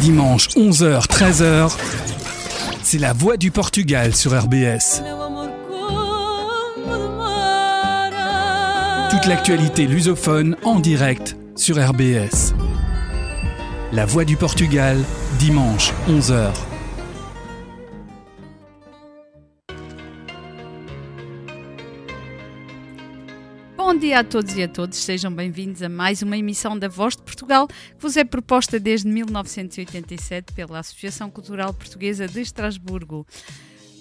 Dimanches, 11h, 13h, c'est la voix du Portugal sur RBS. Toute l'actualité lusophone en direct sur RBS. La voix du Portugal, dimanche, 11h. Bom dia a todos e a todos, sejam bem-vindos a mais uma emissão da Voz Portugal, que vos é proposta desde 1987 pela Associação Cultural Portuguesa de Estrasburgo.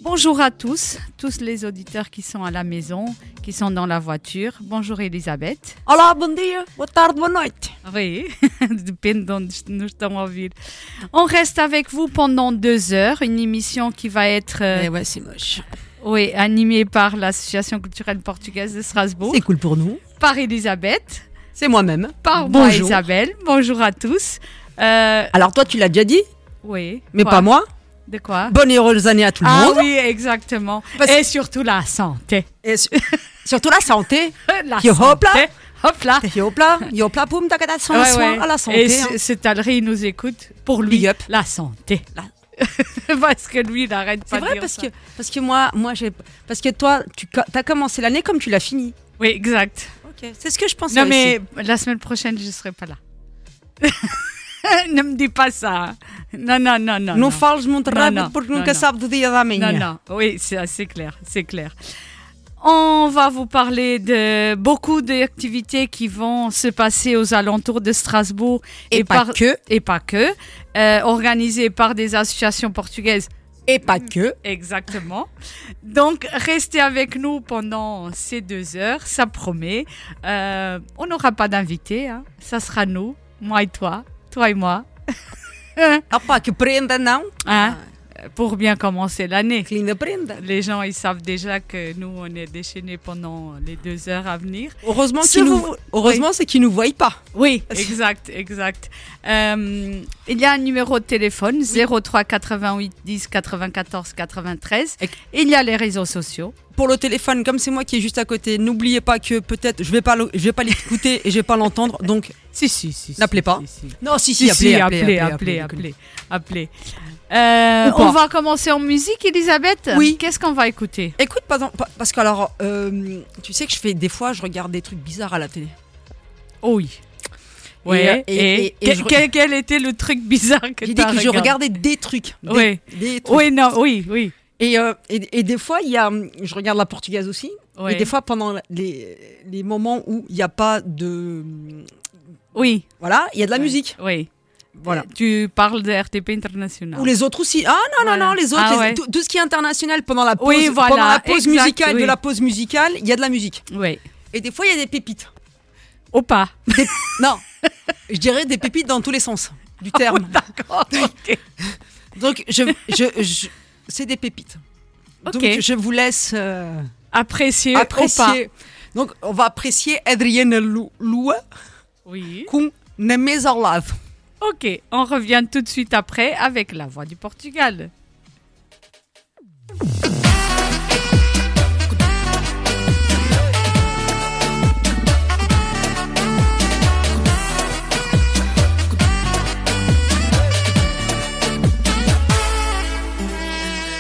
Bonjour à tous, tous les auditeurs qui sont à la maison, qui sont dans la voiture. Bonjour Elisabeth. Olá, bom dia, boa tarde, boa noite. Oui, depende de onde nous estão a ouvir. On reste avec vous pendant deux heures, une émission qui va être euh, Eh ouais, c'est moche. oui, animée par l'Association culturelle portugaise de Strasbourg, C'est cool pour nous. par Elisabeth. C'est moi-même. Par moi, Bonjour. Isabelle. Bonjour à tous. Euh, Alors toi, tu l'as déjà dit, oui. mais Quoi pas moi. De quoi Bonne et heureuse année à tout le Ah monde. oui, exactement. Parce- Et surtout la santé. Et su- surtout la santé. La Yo, hop là. Hop là. Hop là, hop là, soin, Ouais, à la santé. Et hein. ce- cet Alri nous écoute. Pour lui, Big up. la santé. La- Parce que lui, il n'arrête pas C'est de vrai dire parce ça. que parce que moi moi j'ai parce que toi tu as commencé l'année comme tu l'as fini. Oui, exact. Ok, c'est ce que je pensais. Non, aussi. mais la semaine prochaine, je ne serai pas là. ne me dis pas ça. Non, non, non, non. não non. fales muito Não, rápido não, porque não, nunca não. sabe do dia da manhã. Non, non, oui, c'est clair, c'est clair. On va vous parler de beaucoup d'activités qui vont se passer aux alentours de Strasbourg Et, pas par- que, et pas que, euh, organisées par des associations portugaises. Et pas que. Exactement. Donc, restez avec nous pendant ces deux heures, ça promet. Euh, on n'aura pas d'invités, hein. ça sera nous, moi et toi, toi et moi, Ah pá, que prenda não. hein, pour bien commencer l'année. Les gens, ils savent déjà que nous, on est déchaînés pendant les deux heures à venir. Heureusement Si qu'ils nous vous- heureusement c'est qu'ils nous voient pas. Oui, exact, exact. Euh, il y a un numéro de téléphone, 03 88 10 94 93. Et- Il y a les réseaux sociaux. pour le téléphone, comme c'est moi qui est juste à côté, n'oubliez pas que peut-être je vais pas je vais pas l'écouter et je vais pas l'entendre, donc Si, si, si. N'appelez pas. si, si. non si Si, si, appelez, appelez, appelez, appelez. Ou pas. on va commencer en musique, Elisabeth Oui. Qu'est-ce qu'on va écouter? Écoute, pas- parce que alors, euh, tu sais que je fais des fois, je regarde des trucs bizarres à la télé. Oh oui. Ouais. et- Et, et- et quel, je- quel- quel était le truc bizarre que J'ai dit t'as que je regardais des trucs. Des, Oui. des trucs. Oui, non, oui, oui. Et, euh, et, des fois, il y a, je regarde la portugaise aussi. oui. Et des fois, pendant les, les moments où il n'y a pas de, Oui. voilà, il y a de la Ouais. musique. Oui. Voilà. Tu parles de RTP International. Ou les autres aussi. Ah non, Voilà. non, non, les autres, Ah les- ouais. tout, tout ce qui est international pendant la pause, Oui, voilà, pendant la pause exact, musicale, oui. de la pause musicale, il y a de la musique. Oui. Et des fois, il y a des pépites. Ou pas. Des- non, je dirais des pépites dans tous les sens du terme. D'accord. Donc, je, je, je- c'est des pépites. Donc, je vous laisse euh, Apprécier, apprécier. Donc, on va apprécier Adrienne Lu- Lua Oui. ao Lado. Ok. On revient tout de suite après avec la voix du Portugal.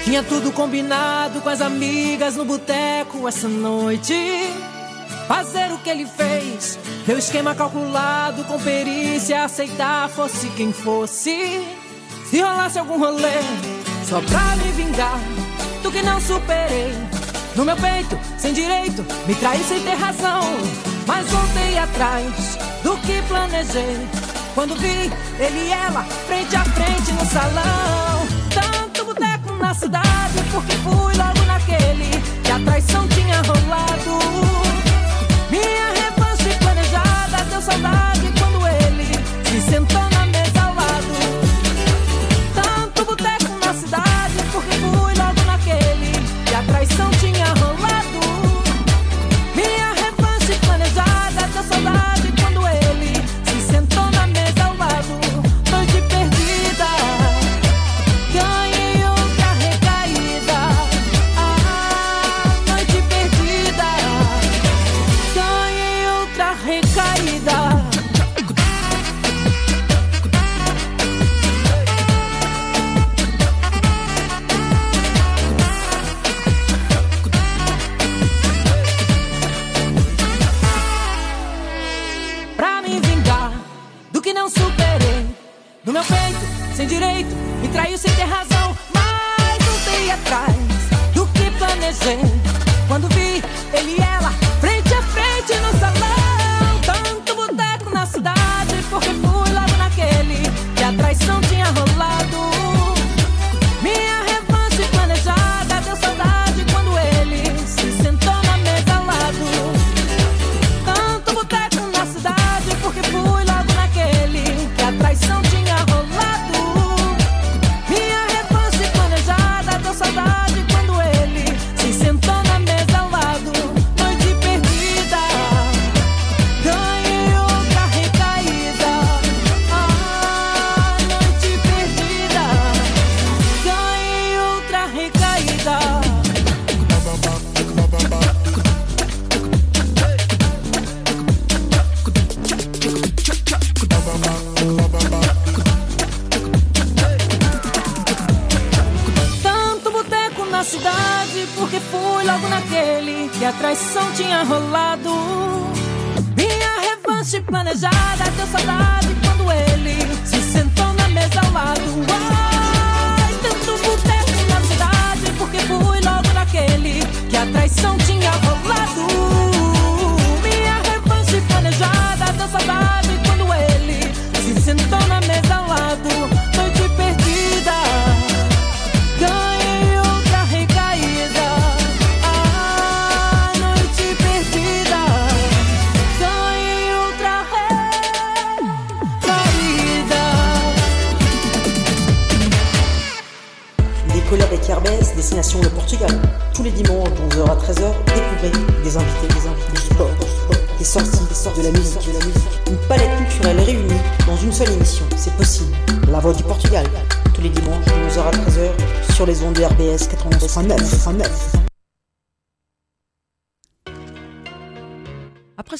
Tinha tudo combinado com as amigas no boteco essa noite. Fazer o que ele fez, meu esquema calculado com perícia, aceitar fosse quem fosse. Se rolasse algum rolê, só pra me vingar do que não superei. No meu peito, sem direito, me traí sem ter razão. Mas voltei atrás do que planejei. Quando vi ele e ela, frente a frente no salão. Tanto boteco na cidade, porque fui logo naquele que a traição tinha rolado.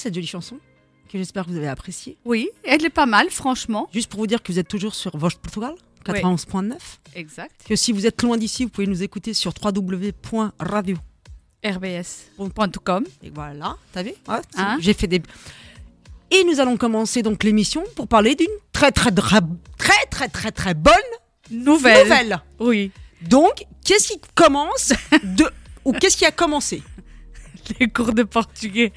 Cette jolie chanson, que j'espère que vous avez appréciée, Oui, elle est pas mal, franchement. juste pour vous dire que vous êtes toujours sur Voix Portugal 91.9, Exact. que si vous êtes loin d'ici, vous pouvez nous écouter sur www.radio. rbs.com. Et voilà, t'as vu Ouais, c'est- Hein J'ai fait des. Et nous allons commencer donc l'émission pour parler d'une très très très très très très très bonne Nouvelle. nouvelle. Oui, Donc, qu'est-ce qui commence de ou qu'est-ce qui a commencé? Les cours de portugais.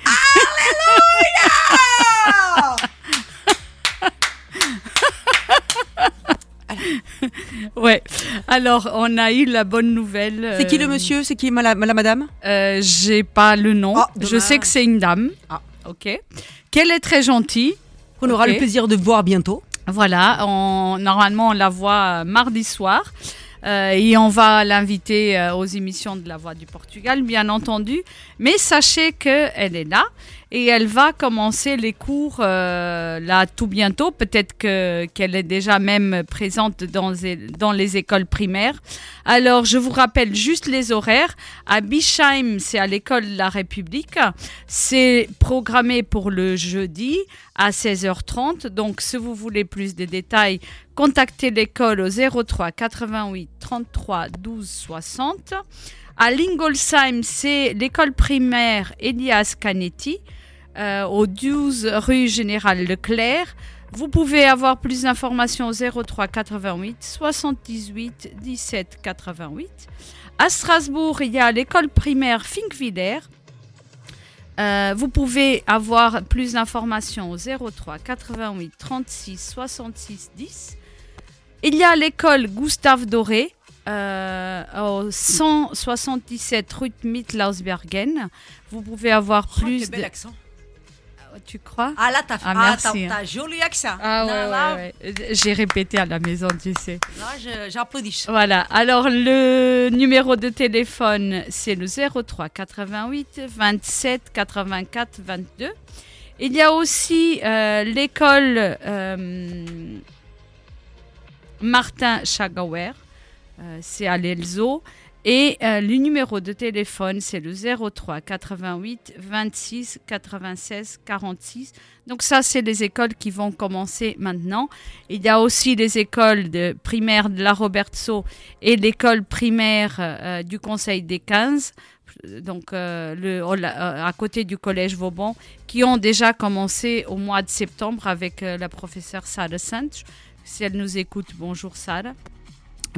ouais. Alors, on a eu la bonne nouvelle. C'est qui le euh, monsieur? C'est qui la, la madame? Euh, J'ai pas le nom. Ah, Je sais que c'est une dame. Ah. Ok. Qu'elle est très gentille. Qu'on aura le plaisir de voir bientôt. Voilà, on- normalement on la voit mardi soir. Euh, et on va l'inviter euh, aux émissions de la Voix du Portugal, bien entendu. Mais sachez qu'elle est là et elle va commencer les cours euh, là tout bientôt. Peut-être que, qu'elle est déjà même présente dans, dans les écoles primaires. Alors, je vous rappelle juste les horaires. À Bischheim, c'est à l'école de la République. C'est programmé pour le jeudi à 16h30. Donc, si vous voulez plus de détails, contactez l'école au 03 88 33 12 60. À Lingolsheim, c'est l'école primaire Elias Canetti, euh, au 12 rue Général Leclerc. Vous pouvez avoir plus d'informations au 03 88 78 17 88. À Strasbourg, il y a l'école primaire Finkviller. Euh, vous pouvez avoir plus d'informations au 03 88 36 66 10. Il y a l'école Gustave Doré euh, au 177 rue Mittlausbergen. Vous pouvez avoir plus de... accent. Tu crois Ah là, t'as Ah, merci, t'as joli accent. Ah ouais, Là, ouais, ouais. J'ai répété à la maison, tu sais. là, j'applaudis. Voilà, alors le numéro de téléphone, c'est le 03 88 27 84 22. Il y a aussi euh, l'école euh, Martin Chagauer, euh, c'est à l'Elzo. Et euh, le numéro de téléphone, c'est le 03 88 26 96 46. Donc ça, c'est les écoles qui vont commencer maintenant. Il y a aussi les écoles de primaire de la Robertso et l'école primaire euh, du Conseil des 15, donc euh, à côté du collège Vauban, qui ont déjà commencé au mois de septembre avec la professeure Sarah Sanch. si elle nous écoute, bonjour Sarah,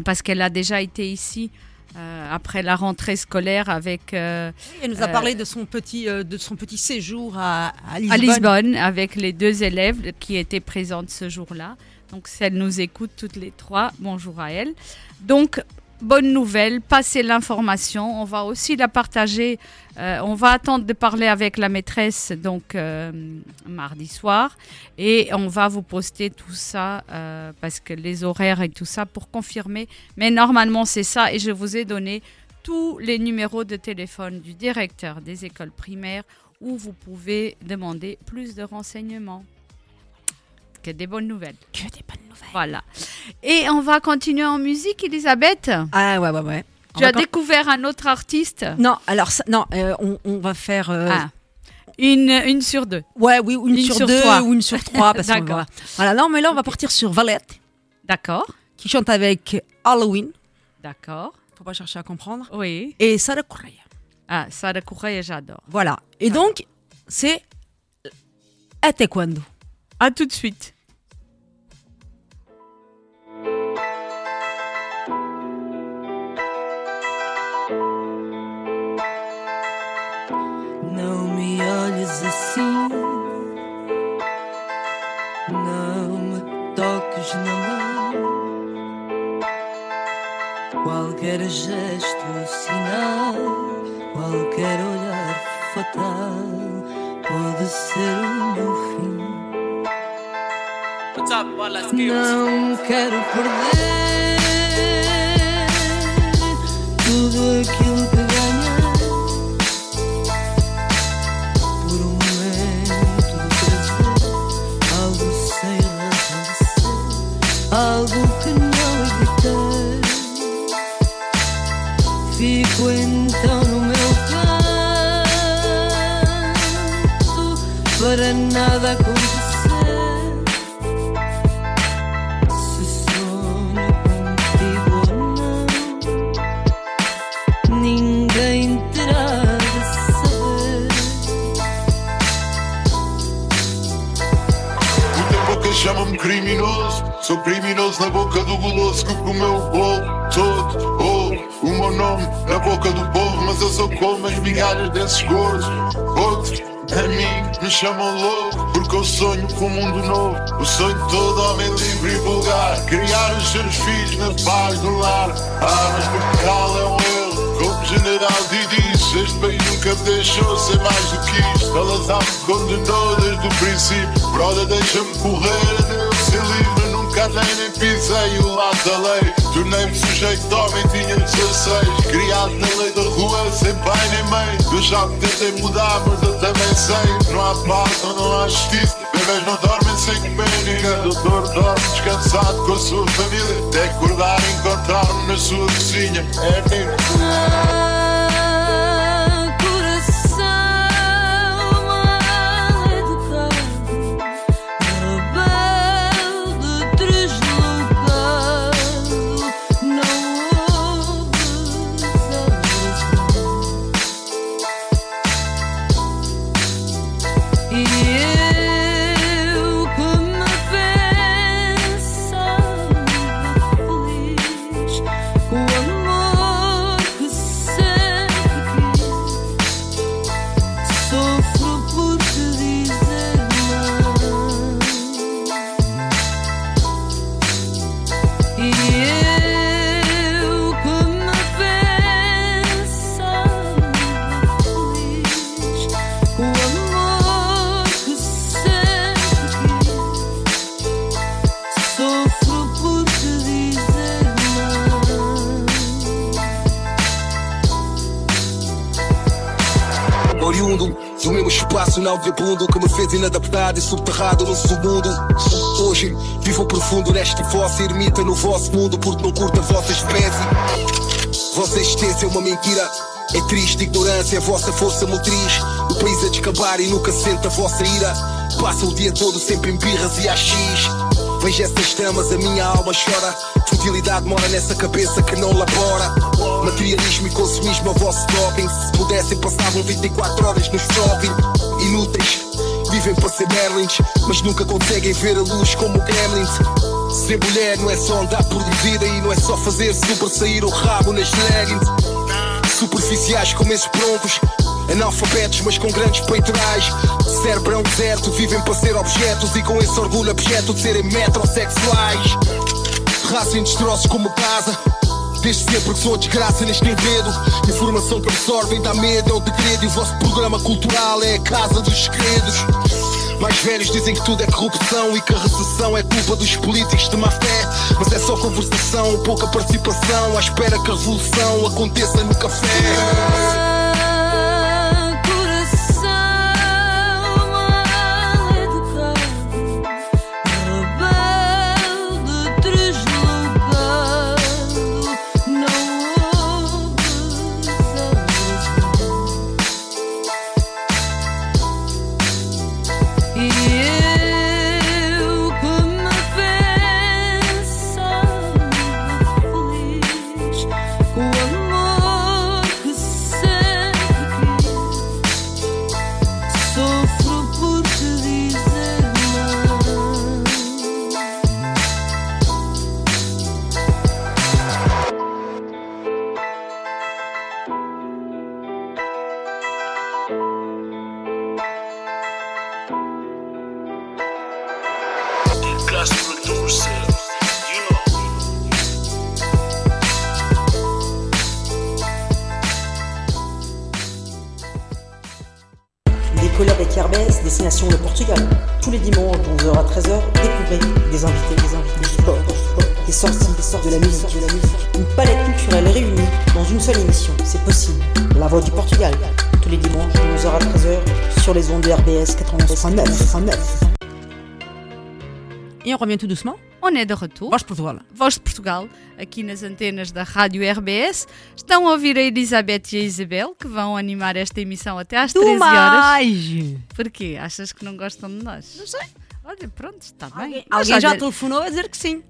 parce qu'elle a déjà été ici euh, après la rentrée scolaire avec euh, Elle nous a Euh, parlé de son petit, de son petit séjour à, à Lisbonne. à Lisbonne avec les deux élèves qui étaient présentes ce jour-là. Donc, si elle nous écoute toutes les trois, bonjour à elle. Donc, bonne nouvelle, passez l'information. On va aussi la partager. Euh, on va attendre de parler avec la maîtresse donc euh, mardi soir et on va vous poster tout ça euh, parce que les horaires et tout ça pour confirmer. Mais normalement, c'est ça et je vous ai donné tous les numéros de téléphone du directeur des écoles primaires où vous pouvez demander plus de renseignements. Que des bonnes nouvelles. Que des bonnes nouvelles. Voilà. Et on va continuer en musique, Elisabeth? Ah ouais, ouais, ouais. Tu as découvert un autre artiste Non, alors, ça- non, euh, on, on va faire. euh, Ah. Une, une sur deux. Ouais, oui, ou une, Une sur, sur deux trois. ou une sur trois. parce qu'on D'accord. va- Voilà, non, mais là, on va partir sur Valette, D'accord. qui chante avec Halloween. D'accord. Faut pas chercher à comprendre. Oui. Et Sarah Correa. Ah, Sarah Correa, j'adore. Voilà. Et donc, c'est Até quando À tout de suite. Assim, não me toques na mão. Qualquer gesto, sinal, qualquer olhar fatal pode ser o meu fim. Não quero perder tudo aquilo nada acontecer. Se sonho contigo ou não, ninguém terá de. O teu boca chama-me criminoso. Sou criminoso na boca do goloso que comeu o bolo todo. Oh, o meu nome na boca do povo, mas eu sou como as migalhas desses gordos. Outro, a mim me chamam louco, porque eu sonho com um mundo novo. O sonho de todo homem livre e vulgar. Criar os seus filhos na paz do lar. Ah, mas Portugal é um erro. Como general disse, este país nunca me deixou ser mais do que isto. Salazar me condenou desde o princípio. Broda, deixa-me correr, adeus, ser livre. Nunca andei nem pisei o lado da lei. Tornei-me sujeito de homem, tinha 16. Criado na lei da rua, sem pai nem mãe. Eu já me tentei mudar, mas eu também sei. Não há paz não há justiça. Bebês não dormem sem comer, ninguém. Doutor dorme descansado com a sua família. Até acordar e encontrar-me na sua cozinha. É. fez inadaptado e subterrado no submundo. Hoje vivo profundo neste vosso ermita no vosso mundo porque não curto a vossa espécie. Vossa existência é uma mentira. É triste, ignorância é a vossa força motriz. O país a descabar e nunca sente a vossa ira. Passa o dia todo sempre em birras e AX. Vejo essas tramas, a minha alma chora. Futilidade mora nessa cabeça que não labora. Materialismo e consumismo o vosso doping. Se pudessem, passavam 24 horas no shopping. Inúteis, vivem para ser Merlins, mas nunca conseguem ver a luz como Gremlins. Ser mulher não é só andar por vida e não é só fazer sobressair o rabo nas leggings. Superficiais como esses broncos, analfabetos mas com grandes peitorais. Cérebrão deserto, vivem para ser objetos e com esse orgulho abjeto de serem metrosexuais. Raça em destroços como casa. Desde sempre que sou desgraça neste enredo Informação que absorvem dá medo, é o degredo E o vosso programa cultural é a casa dos segredos mais velhos dizem que tudo é corrupção e que a recessão é culpa dos políticos de má fé. Mas é só conversação, pouca participação, à espera que a revolução aconteça no café. Revient tout doucement. On est de retour. Voz de Portugal. Voz de Portugal, aqui nas antenas da Rádio RBS. Estão a ouvir a Elizabeth e a Isabel, que vão animar esta emissão até às 13 horas. mais! Porquê? Achas que não gostam de nós? Não sei. Olha, pronto, está bem. Alguém, já olha, telefonou a dizer que sim.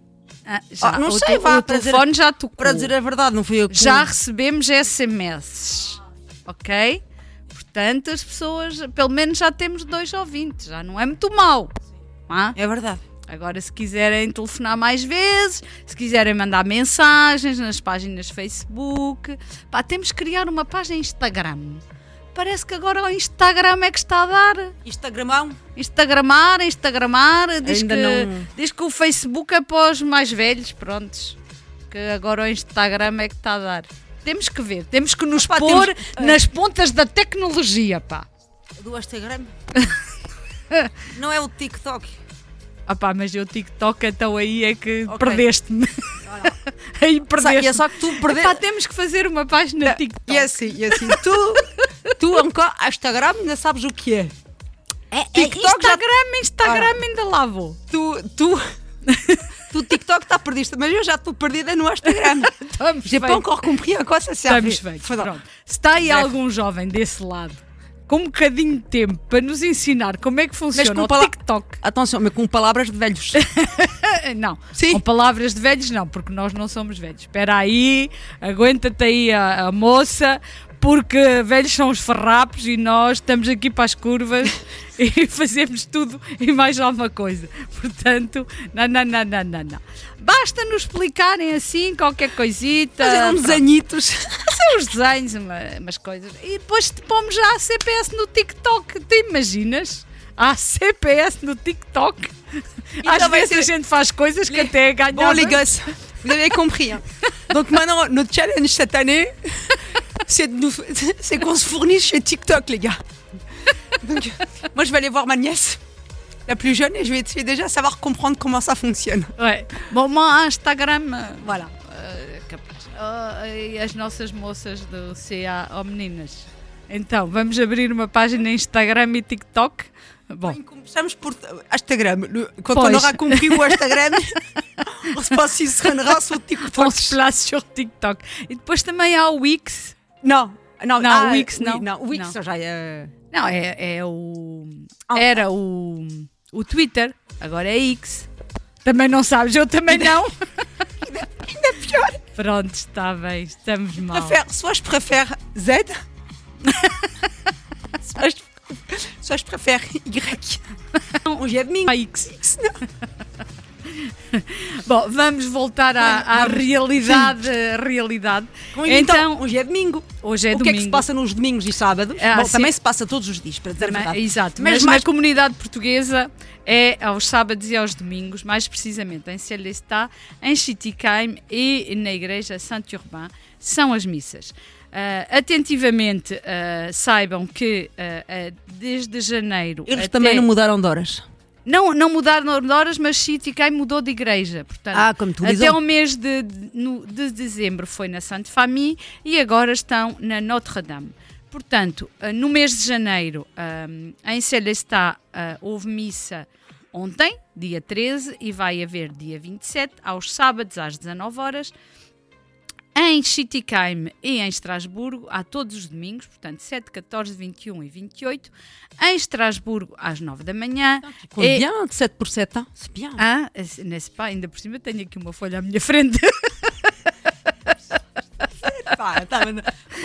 ah, já, Ah, não o sei, vá, o para dizer- telefone já tocou. Para dizer a verdade, não fui eu que. Já recebemos SMS, ok? Portanto, as pessoas, pelo menos já temos dois ouvintes, já não é muito mau. Ah? É verdade. Agora, se quiserem telefonar mais vezes, se quiserem mandar mensagens nas páginas Facebook, pá, temos que criar uma página Instagram. Parece que agora o Instagram é que está a dar. Instagramão. Instagramar, Instagramar, diz Ainda que, não- diz que o Facebook é para os mais velhos, prontos. Que agora o Instagram é que está a dar. Temos que ver, temos que nos Pá, pôr temos- nas pontas da tecnologia, pá. Do Instagram. não é o TikTok. Ah pá, mas eu TikTok, então aí é que Ok. perdeste-me. aí perdeste é só que tu perdeste. Pá, temos que fazer uma página TikTok. E assim, e assim, tu, tu encore, Instagram, ainda sabes o que é. É, TikTok já- Instagram, Instagram ainda lá vou. Tu, tu, tu TikTok está perdista, mas eu já estou perdida no Instagram. Estamos encore compris à quoi ça serve. Estamos feitos. Pardon. Pronto. Se está aí Breve. algum jovem desse lado com um bocadinho de tempo para nos ensinar como é que funciona com o TikTok. Attention, mas com palavras de velhos. Não, Sim. com palavras de velhos não, porque nós não somos velhos. Espera aí, aguenta-te aí a, a moça, porque velhos são os farrapos e nós estamos aqui para as curvas e fazemos tudo e mais alguma coisa. Portanto, não, não, não, não, não. não. Basta nos explicarem assim qualquer coisita. Fazer uns desenhitos. Fazer uns desenhos, uma- umas coisas. E depois te pomos já a CPS no TikTok. Tu imaginas? Há CPS no TikTok. Às Então vai vezes a gente faz coisas que até ganha. Bon, les gosses, vous avez compris. hein. Donc maintenant, notre challenge cette année, c'est de nous- c'est qu'on se fournisse chez TikTok, les gars. Donc, moi, je vais aller voir ma nièce, la plus jeune, et je vais essayer déjà savoir comprendre comment ça fonctionne. Ué. Bom, mas Instagram, eh, voilà. e as nossas moças do CA, ou meninas. Então, vamos abrir uma página Instagram e TikTok? Bom, Começamos por Instagram. Quand Pois. on aura compris o Instagram, on se posicionnerá sur TikTok. on se place sur TikTok. E depois também há o Wix. Não, não, Não, ah, Wix oui, não. não. Wix Não. já é... Não, é, é o. Ah. Era o, o Twitter, agora é X. Também não sabes, eu também não. Ainda pior. Pronto, está bem, estamos mal. Préfère, soit je préfère Z, soit, je, soit je préfère Y. Hoje é domingo. Ah, X. Bom, vamos voltar à, à realidade. realidade. Então, hoje é domingo. hoje é o que domingo. é que se passa nos domingos e sábados? Ah, Bom, também se passa todos os dias, para dizer a Também- verdade. Exato, Mas mas, mais- na comunidade portuguesa é aos sábados e aos domingos, mais precisamente em Celestá, em Chiticaim e na Igreja Santo Urbán, são as missas. Ah, atentivamente ah, saibam que ah, desde janeiro Eles até- também não mudaram de horas. Não, não mudaram de horas, mas Chiticaim mudou de igreja. Portanto, Ah, como tu até o mês de, de- de dezembro foi na Sainte Famille e agora estão na Notre-Dame. Portanto, ah, no mês de janeiro, ah, em Celestá, ah, houve missa ontem, dia 13, e vai haver dia 27, aos sábados às 19 horas. Em Chiticaim e em Estrasburgo, há todos os domingos, portanto 7, 14, 21 e 28. Em Estrasburgo, às 9 da manhã. Compte E- bien, 7 por 7, hein? c'est bien. ah, n'est-ce pas? Ainda por cima tenho aqui uma folha à minha frente. Pá,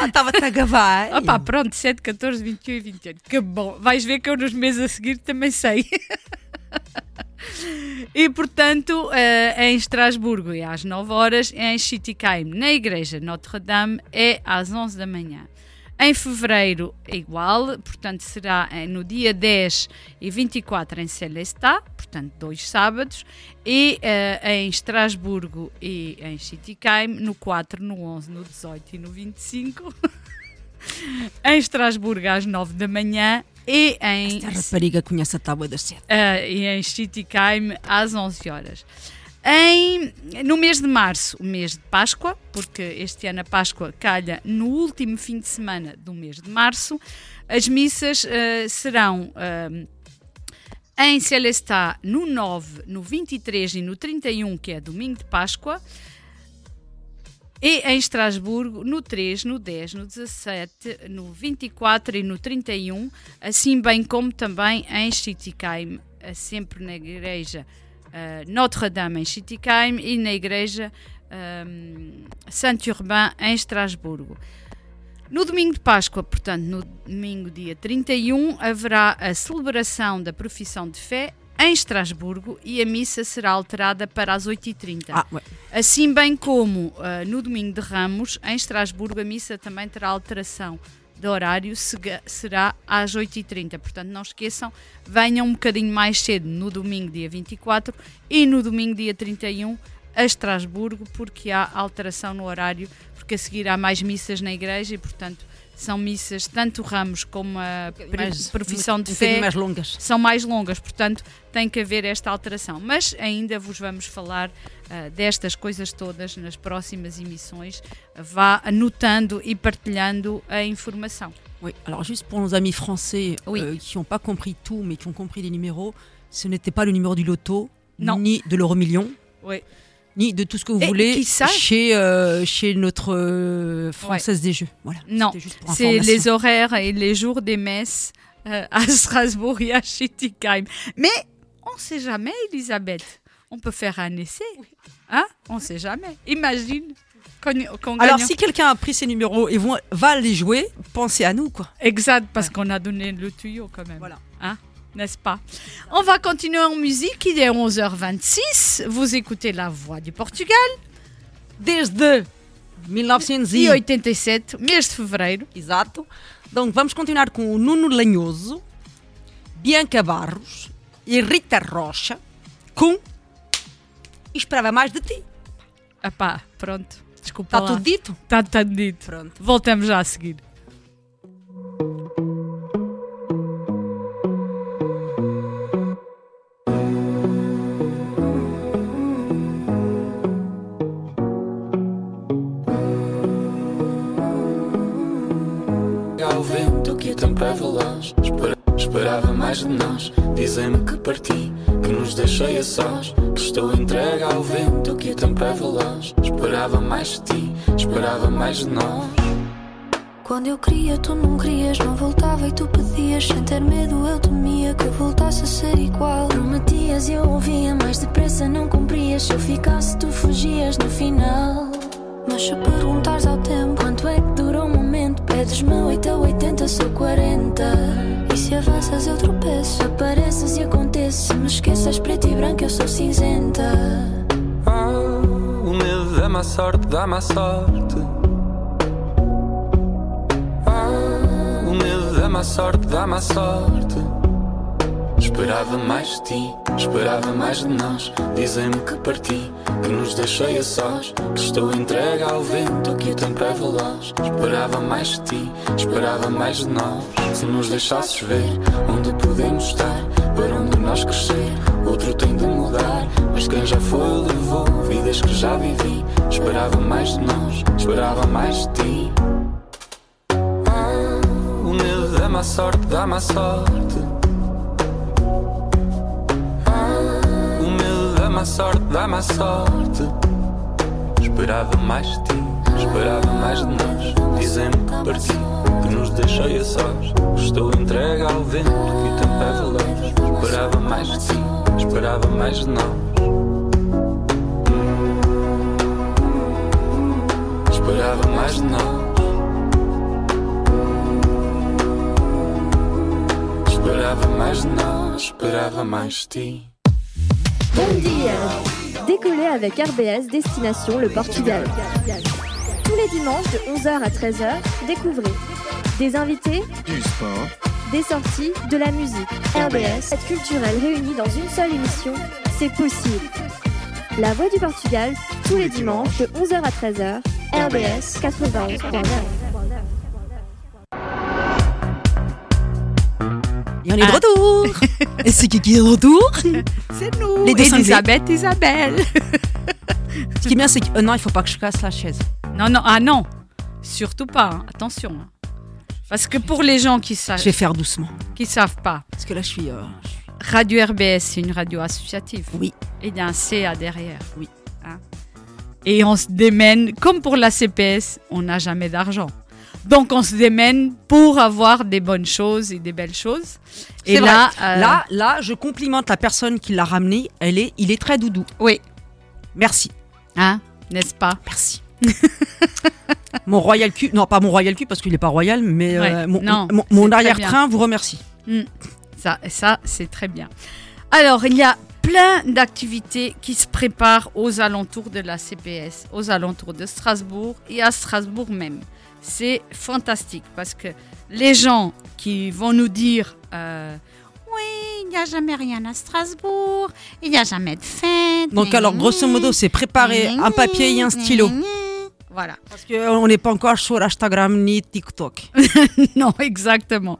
Estava-te a gabar. Opa, pronto, 7, 14, 21 e 28. Que bom. Vais ver que eu nos meses a seguir também sei. E portanto, eh, em Estrasburgo é às 9 horas, em Chiticaim, na Igreja Notre-Dame, é às 11 da manhã. Em fevereiro é igual, portanto será eh, no dia 10 e 24 em Celestá, portanto dois sábados, e eh, em Estrasburgo e em Chiticaim, no 4, no 11, no 18 e no 25. em Estrasburgo às 9 da manhã e em A rapariga conhece a tábua das 7. ah, e em Chiticaim às 11 horas. Em, no mês de março, o mês de Páscoa, porque este ano a Páscoa calha no último fim de semana do mês de março, as missas ah, serão ah, em Celestá no 9, no 23 e no 31, que é domingo de Páscoa, e em Estrasburgo no 3, no 10, no 17, no 24 e no 31, assim bem como também em Chiticaim, eh, sempre na igreja eh, Notre-Dame em Chiticaim e na igreja ehm, Saint-Urbain em Estrasburgo. No domingo de Páscoa, portanto, no domingo dia 31, haverá a celebração da profissão de fé em Estrasburgo e a missa será alterada para as 8h30. Ah. Assim bem como ah, no domingo de Ramos, em Estrasburgo, a missa também terá alteração de horário, será às 8h30. Portanto, não esqueçam, venham um bocadinho mais cedo no domingo, dia 24, e no domingo, dia 31, a Estrasburgo, porque há alteração no horário, porque a seguir há mais missas na igreja e, portanto, são missas, tanto Ramos como a Mais- profissão de fé mais longas. são mais longas, portanto tem que haver esta alteração. Mas ainda vos vamos falar ah, destas coisas todas nas próximas emissões. Vá anotando e partilhando a informação. Oui, alors juste pour nos amis français Oui. euh, qui n'ont pas compris tout mais qui ont compris les numéros, ce n'était pas le numéro du loto, Non. ni de l'euro million, Oui. Ni de tout ce que vous Et voulez chez, euh, chez notre euh, française des jeux. Voilà. Non, c'est les horaires et les jours des messes euh, à Strasbourg et à Schittigheim. Mais on ne sait jamais, Elisabeth. On peut faire un essai. Hein? On ne sait jamais. Imagine Alors si quelqu'un a pris ces numéros et va les jouer, pensez à nous quoi. Exact, parce qu'on a donné le tuyau quand même. Voilà. Hein? N'est-ce pas On va continuer en musique. Il est 11h26. Vous écoutez La Voix du Portugal. Desde 1900 E e 87, mês de fevereiro. Exato. Então vamos continuar com o Nuno Lanhoso, Bianca Barros e Rita Rocha com Esperava Mais de Ti. Epá, pronto. Desculpa Está tudo dito? Está tudo dito. Pronto. Voltamos já a seguir. Esperava mais de nós Dizem-me que parti Que nos deixei a sós Que estou entregue ao vento que o tempo é veloz Esperava mais de ti Esperava mais de nós Quando eu queria, tu não querias, não voltava e tu pedias. Sem ter medo, eu temia que voltasse a ser igual. Prometias e eu ouvia, mais depressa não cumprias. Se eu ficasse, tu fugias no final. Mas se perguntares ao tempo quanto é que durou o momento, Pedes-me 8 a 80, sou 40. Se avanças eu tropeço. Apareces e aconteço. Se me esqueças preto e branco, eu sou cinzenta. Ah, o medo dá-me a sorte, dá-me a sorte. Ah, o medo dá-me a sorte, dá-me a sorte. Esperava mais de ti, esperava mais de nós. Dizem-me que parti, que nos deixei a sós. Que estou entregue ao vento, que o tempo é veloz. Esperava mais de ti, esperava mais de nós. Se nos deixasses ver onde podemos estar, para onde nós crescer, outro tem de mudar. Mas quem já foi levou vidas que já vivi. Esperava mais de nós, esperava mais de ti. Ah, o medo dá-me a sorte, dá-me a sorte. Sorte, dá-me a sorte. Esperava mais de ti, esperava mais de nós. Dizem-me que parti, que nos deixei a sós. Estou entregue ao vento, que o tempo é veloz. Esperava mais de ti, esperava mais de nós. Esperava mais de nós. Esperava mais de nós, esperava mais de ti. Dia Décollez avec RBS Destination le Portugal. Tous les dimanches de 11h à 13h, découvrez des invités, Du sport, des sorties, de la musique. RBS, cette culturelle réunie dans une seule émission, c'est possible. La Voix du Portugal, tous les dimanches de 11h à 13h, RBS 91.9. Et on est de retour Et c'est qui qui est de retour C'est nous. Les dessins de Elisabeth, Isabelle. Ce qui est bien, c'est que. euh, non, il faut pas que je casse la chaise. Non, non, ah non. Surtout pas. hein. Attention. hein. Parce que pour les gens qui savent, Je vais faire doucement. qui savent pas, Parce que là, je suis. euh, Radio RBS, c'est une radio associative. Oui. Et il y a un CA derrière. Oui. Hein. Et on se démène, comme pour la CPS, on n'a jamais d'argent. Donc on se démène pour avoir des bonnes choses et des belles choses. Et là, euh, là, là, je complimente la personne qui l'a ramené. Elle est, il est très doudou. oui, Merci. hein, n'est-ce pas? Merci. mon royal cul, non pas mon royal cul parce qu'il n'est pas royal, mais euh, mon, non, mon- c'est mon très arrière-train vous remercie. Ça, ça c'est très bien. Alors, il y a plein d'activités qui se préparent aux alentours de la CPS, aux alentours de Strasbourg et à Strasbourg même. C'est fantastique parce que les gens qui vont nous dire euh, Oui, il n'y a jamais rien à Strasbourg, il n'y a jamais de fête. Donc alors, grosso modo, c'est préparer un papier et un stylo. Voilà. Parce qu'on n'est pas encore sur Instagram ni TikTok. non, exactement.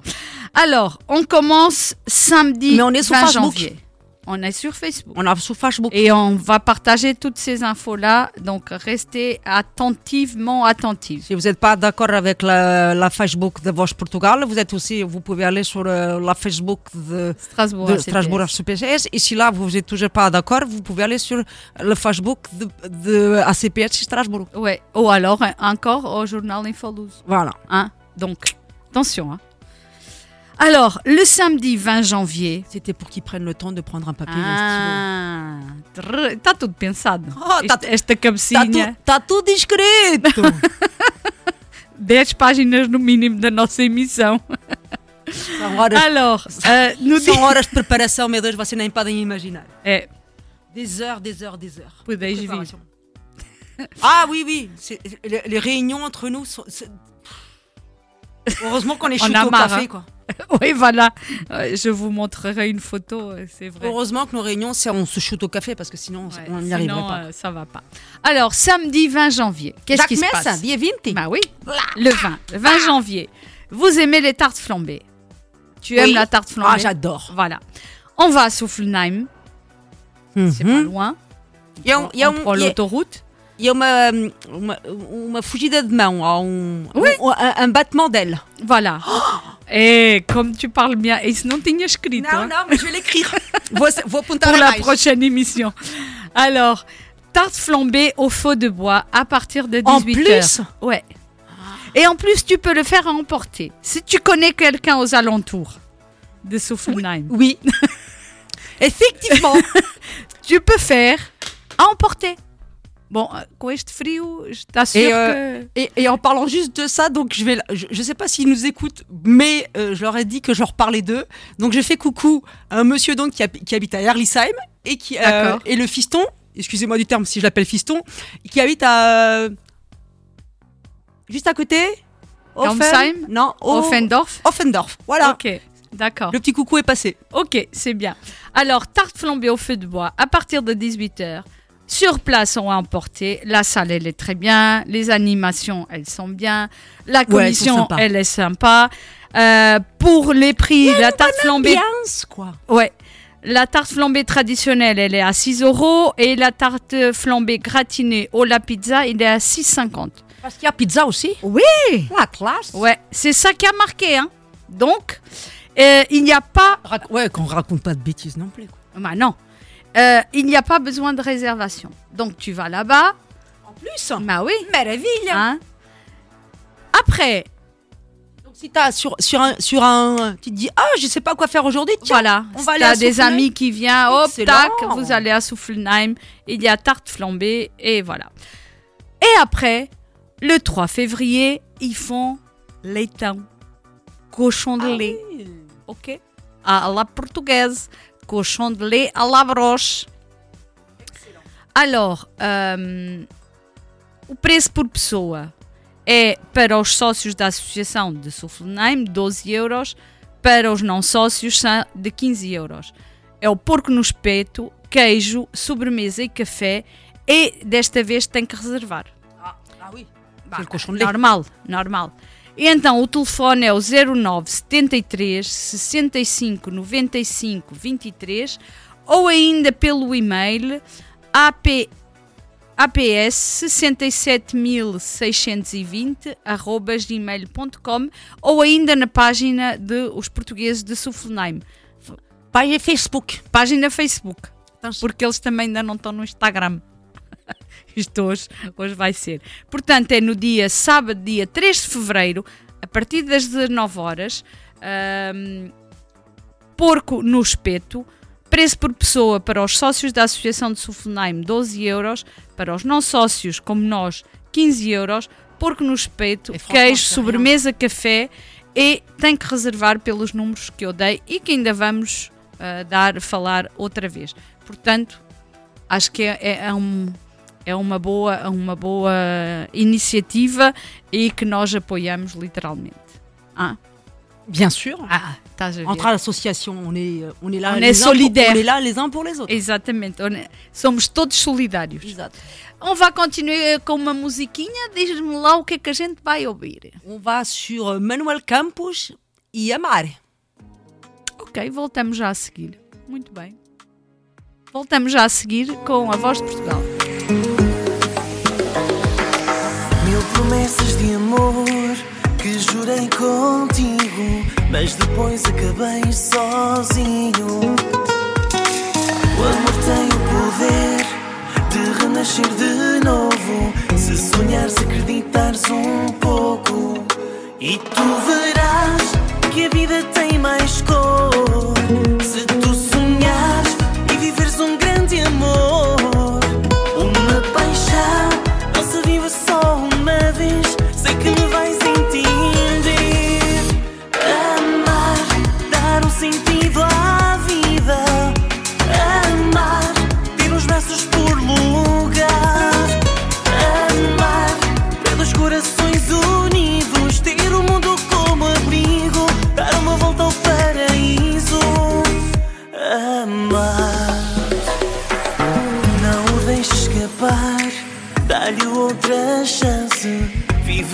Alors, on commence samedi Mais on est sur 20 Facebook. janvier. On est sur Facebook. On a sur Facebook. Et on va partager toutes ces infos-là, donc restez attentivement attentifs. Si vous n'êtes pas d'accord avec la, la Facebook de Voix Portugal, vous êtes aussi, vous pouvez aller sur euh, la Facebook de, Strasbourg. de. Et si là, vous n'êtes toujours pas d'accord, vous pouvez aller sur le Facebook de, de ACPS Strasbourg. Ouais. Ou alors encore au journal Infolouz. Voilà. Hein? Donc, attention. hein. Alors, le samedi 20 janvier. C'était pour qu'ils prennent le temps de prendre un papier et un stylo. Ah, trrr, está tudo pensado. Oh, tá- Esta- Esta cabecinha. tu, tá tudo discreto. 10 páginas no mínimo da nossa emissão. São horas, Alors, euh, no são dia... horas de preparação, meu Deus, vocês nem podem imaginar. É, Des heures, des heures, des heures. podeis vir. Ah oui, oui. Les, les réunions entre nous sont. Heureusement qu'on est On a au marre, café, hein. quoi. Oui, voilà. Je vous montrerai une photo, euh, c'est vrai. Heureusement que nos réunions, c'est on se shoot au café parce que sinon, Ouais, on n'y arriverait pas. euh, ça va pas. Alors, samedi 20 janvier, qu'est-ce qui se passe? Vie 20. Bah oui, le 20. Le 20 janvier. Vous aimez les tartes flambées? Tu Oui. aimes la tarte flambée? Ah, j'adore. Voilà. On va à Soufflenheim, c'est pas Mhm. loin. Il y a, il y a on um- prend l'autoroute. Il y a uma, uma, uma fugida de mão, há um, Oui. um, un, un battement d'aile. Voilà. Et comme tu parles bien, et sinon tu escrito. hein, non, mais je vais l'écrire. pour la prochaine émission. Alors, tarte flambée au feu de bois à partir de 18h. En plus Ouais. Et en plus, tu peux le faire à emporter. Si tu connais quelqu'un aux alentours de Soufflenheim, Oui. Effectivement. tu peux faire à emporter. Bon, com este frio, je t'assure Et, euh, que... Et, et en parlant juste de ça, donc je vais, je, je sais pas s'ils nous écoutent, mais euh, je leur ai dit que je leur parlais d'eux. Donc j'ai fait coucou à un monsieur donc qui, hab- qui habite à Herlisheim et qui euh, et le fiston, excusez-moi du terme si je l'appelle fiston, qui habite à euh, juste à côté. Offen- Non, au- Offendorf Offendorf. Voilà. Ok, d'accord. Le petit coucou est passé. Ok, c'est bien. Alors, tarte flambée au feu de bois à partir de 18h. Sur place, on va emporter. La salle, elle est très bien. Les animations, elles sont bien. La commission, elle est sympa. Euh, pour les prix, la tarte flambée. Ambiance, quoi. Ouais. La tarte flambée traditionnelle, elle est à 6 euros. Et la tarte flambée gratinée au la pizza, il est à 6,50. Parce qu'il y a pizza aussi. Oui La classe. Ouais, c'est ça qui a marqué. Hein. Donc, euh, il n'y a pas Rac- ouais, qu'on raconte pas de bêtises non plus. quoi. Bah non. Euh, il n'y a pas besoin de réservation. Donc tu vas là-bas. En plus? Bah oui. Meraville. Hein? Après, Donc si t'as sur sur un sur un, tu te dis ah je sais pas quoi faire aujourd'hui. Tiens, voilà. on Si aller à des amis qui viennent, hop, tac, vous allez à Soufflenheim. Il y a tarte flambée et voilà. Et après, le 3 février, ils font leitão. Cochon de lait. Ok? À la portugaise. Cochon de lait à la broche. Alors, hum, o preço por pessoa é para os sócios da Associação de Sulfenheim 12 euros, para os não sócios são de 15 euros. É o porco no espeto, queijo, sobremesa e café e desta vez tem que reservar. Ah oui. Cochon de lait. Normal, normal. E então o telefone é o 09 73 65 95 23 ou ainda pelo e-mail ap, aps 67620 arroba gmail.com ou ainda na página de Os Portugueses de Sulfenheim. Página Facebook. Página Facebook. Então, Porque eles também ainda não estão no Instagram. Isto hoje, hoje vai ser. Portanto, é no dia sábado, dia 3 de fevereiro, a partir das 19 horas. ahm, porco no espeto. Preço por pessoa para os sócios da Associação de Sulfenheim 12 euros, para os não sócios como nós 15 euros, porco no espeto, É queijo, sobremesa, café e tem que reservar pelos números que eu dei e que ainda vamos ah, dar, falar outra vez. Portanto, acho que é, é- é um- é uma boa, é uma boa iniciativa e que nós apoiamos literalmente. Ah, Bien sûr. ah? Entre associations, on est on est là. On les est pour- solidaires. On est là les uns pour les autres. Exatamente, é- somos todos solidários. Exato. On continuar com uma musiquinha, diz-me lá o que é que a gente vai ouvir. On va sur Manuel Campos e Amare. Ok, voltamos já a seguir. Muito bem. Voltamos já a seguir com a Voz de Portugal. Promessas de amor que jurei contigo, mas depois acabei sozinho. O amor tem o poder de renascer de novo. Se sonhares, acreditares um pouco, e tu verás que a vida tem mais cor. Se tu sonhares e viveres um grande amor,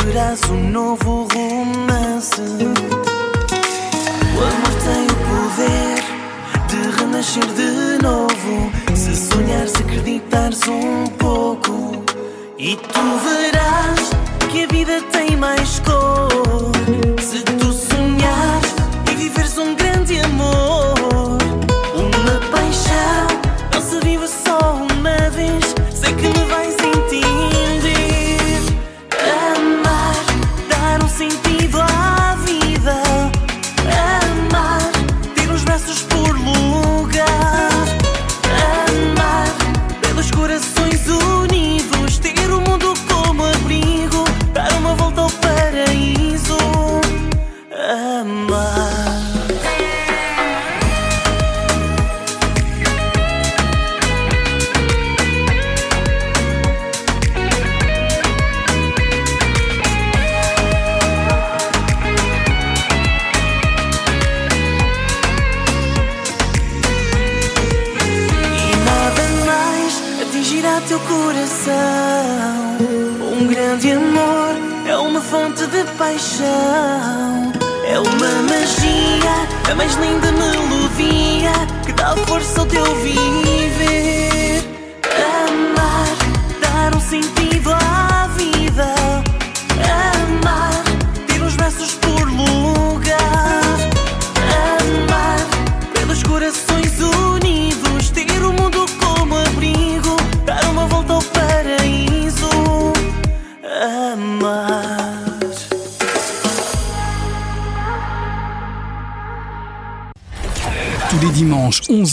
Viverás um novo romance. O amor tem o poder de renascer de novo. Se sonhares, acreditares um pouco, e tu verás que a vida tem mais cor. Se tu sonhares e viveres um grande amor,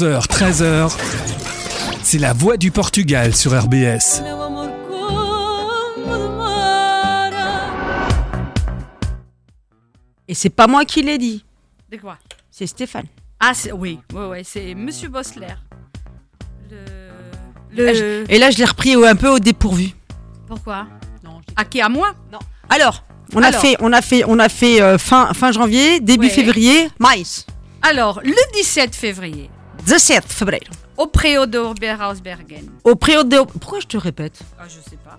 11h, 13h, c'est la voix du Portugal sur RBS. Et c'est pas moi qui l'ai dit, De quoi? C'est Stéphane. Ah, c'est- oui, ouais, ouais, c'est Monsieur Bossler. Le. Et là, Le. je- Et là, je l'ai repris un peu au dépourvu. Pourquoi? À qui À moi? Alors, on a Alors. fait, on a fait, on a fait euh, fin, fin janvier, début Ouais. février, mais Alors, le 17 février, 17 fevereiro. au préau de Oberhausbergen. Au préau de... Pourquoi je te répète Ah, je sais pas.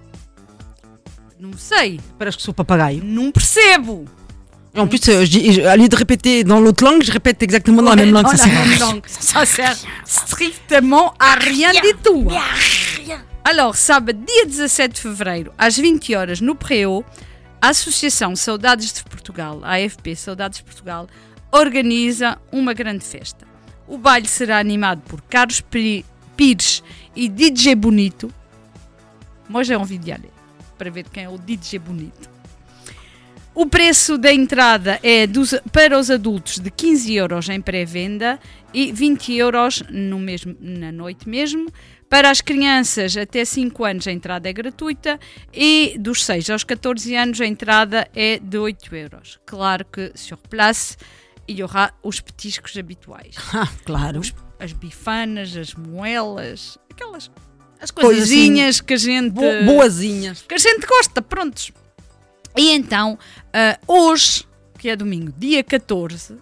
Não sei. Parece que sou papagaio. Não percebo. En plus, euh, je dis, je- au lieu de répéter dans l'autre langue, je répète exactement dans la même langue. Ça sert à rien. langue. Ça sert strictement a rien du tout. Alors, sábado, dia 17 de fevereiro, às 20 horas, no Preo, a Associação Saudades de Portugal, a AFP Saudades de Portugal, organiza uma grande festa. O baile será animado por Carlos Pires e DJ Bonito. Moi, j'ai envie d'y aller, para ver quem é o DJ Bonito. O preço da entrada é dos- para os adultos de 15 euros em pré-venda e 20 euros no mesmo, na noite mesmo. Para as crianças até 5 anos a entrada é gratuita e dos 6 aos 14 anos a entrada é de 8 euros. Claro que sur place aura os petiscos habituais. Ah, claro. Os- as bifanas, as moelas, aquelas as Coisas assim, coisinhas que a gente Bo- boazinhas. que a gente gosta, prontos. E então, ah, hoje, que é domingo, dia 14,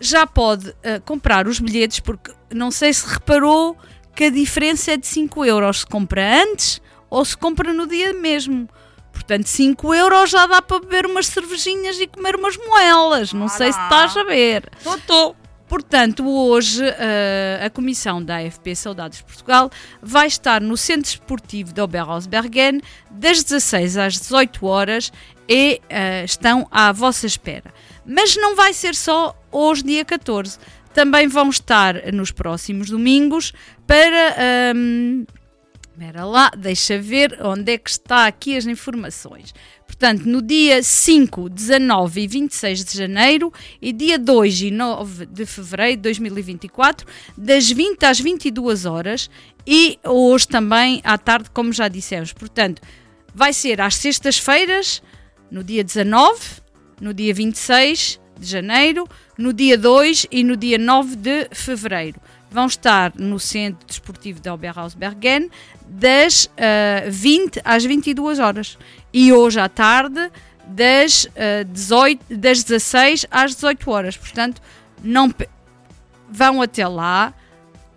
já pode ah, comprar os bilhetes, porque não sei se reparou que a diferença é de 5 euros se compra antes ou se compra no dia mesmo. Portanto, 5 euros já dá para beber umas cervejinhas e comer umas moelas. Não sei se estás a ver. Tô, Portanto, hoje eh, a comissão da AFP Saudades de Portugal vai estar no Centro Esportivo de Oberhausbergen das 16 às 18 horas e eh, estão à vossa espera. Mas não vai ser só hoje, dia 14. Também vão estar nos próximos domingos para. ehm, Espera lá, deixa ver onde é que está aqui as informações. Portanto, no dia 5, 19 e 26 de janeiro e dia 2 e 9 de fevereiro de 2024, das 20 às 22 horas e hoje também à tarde, como já dissemos. Portanto, vai ser às sextas-feiras, no dia 19, no dia 26 de janeiro, no dia 2 e no dia 9 de fevereiro. Vão estar no Centro Desportivo de Oberhausbergen das ah, 20 às 22 horas. E hoje à tarde, das, ah, 18, das 16 às 18 horas. Portanto, não vão até lá,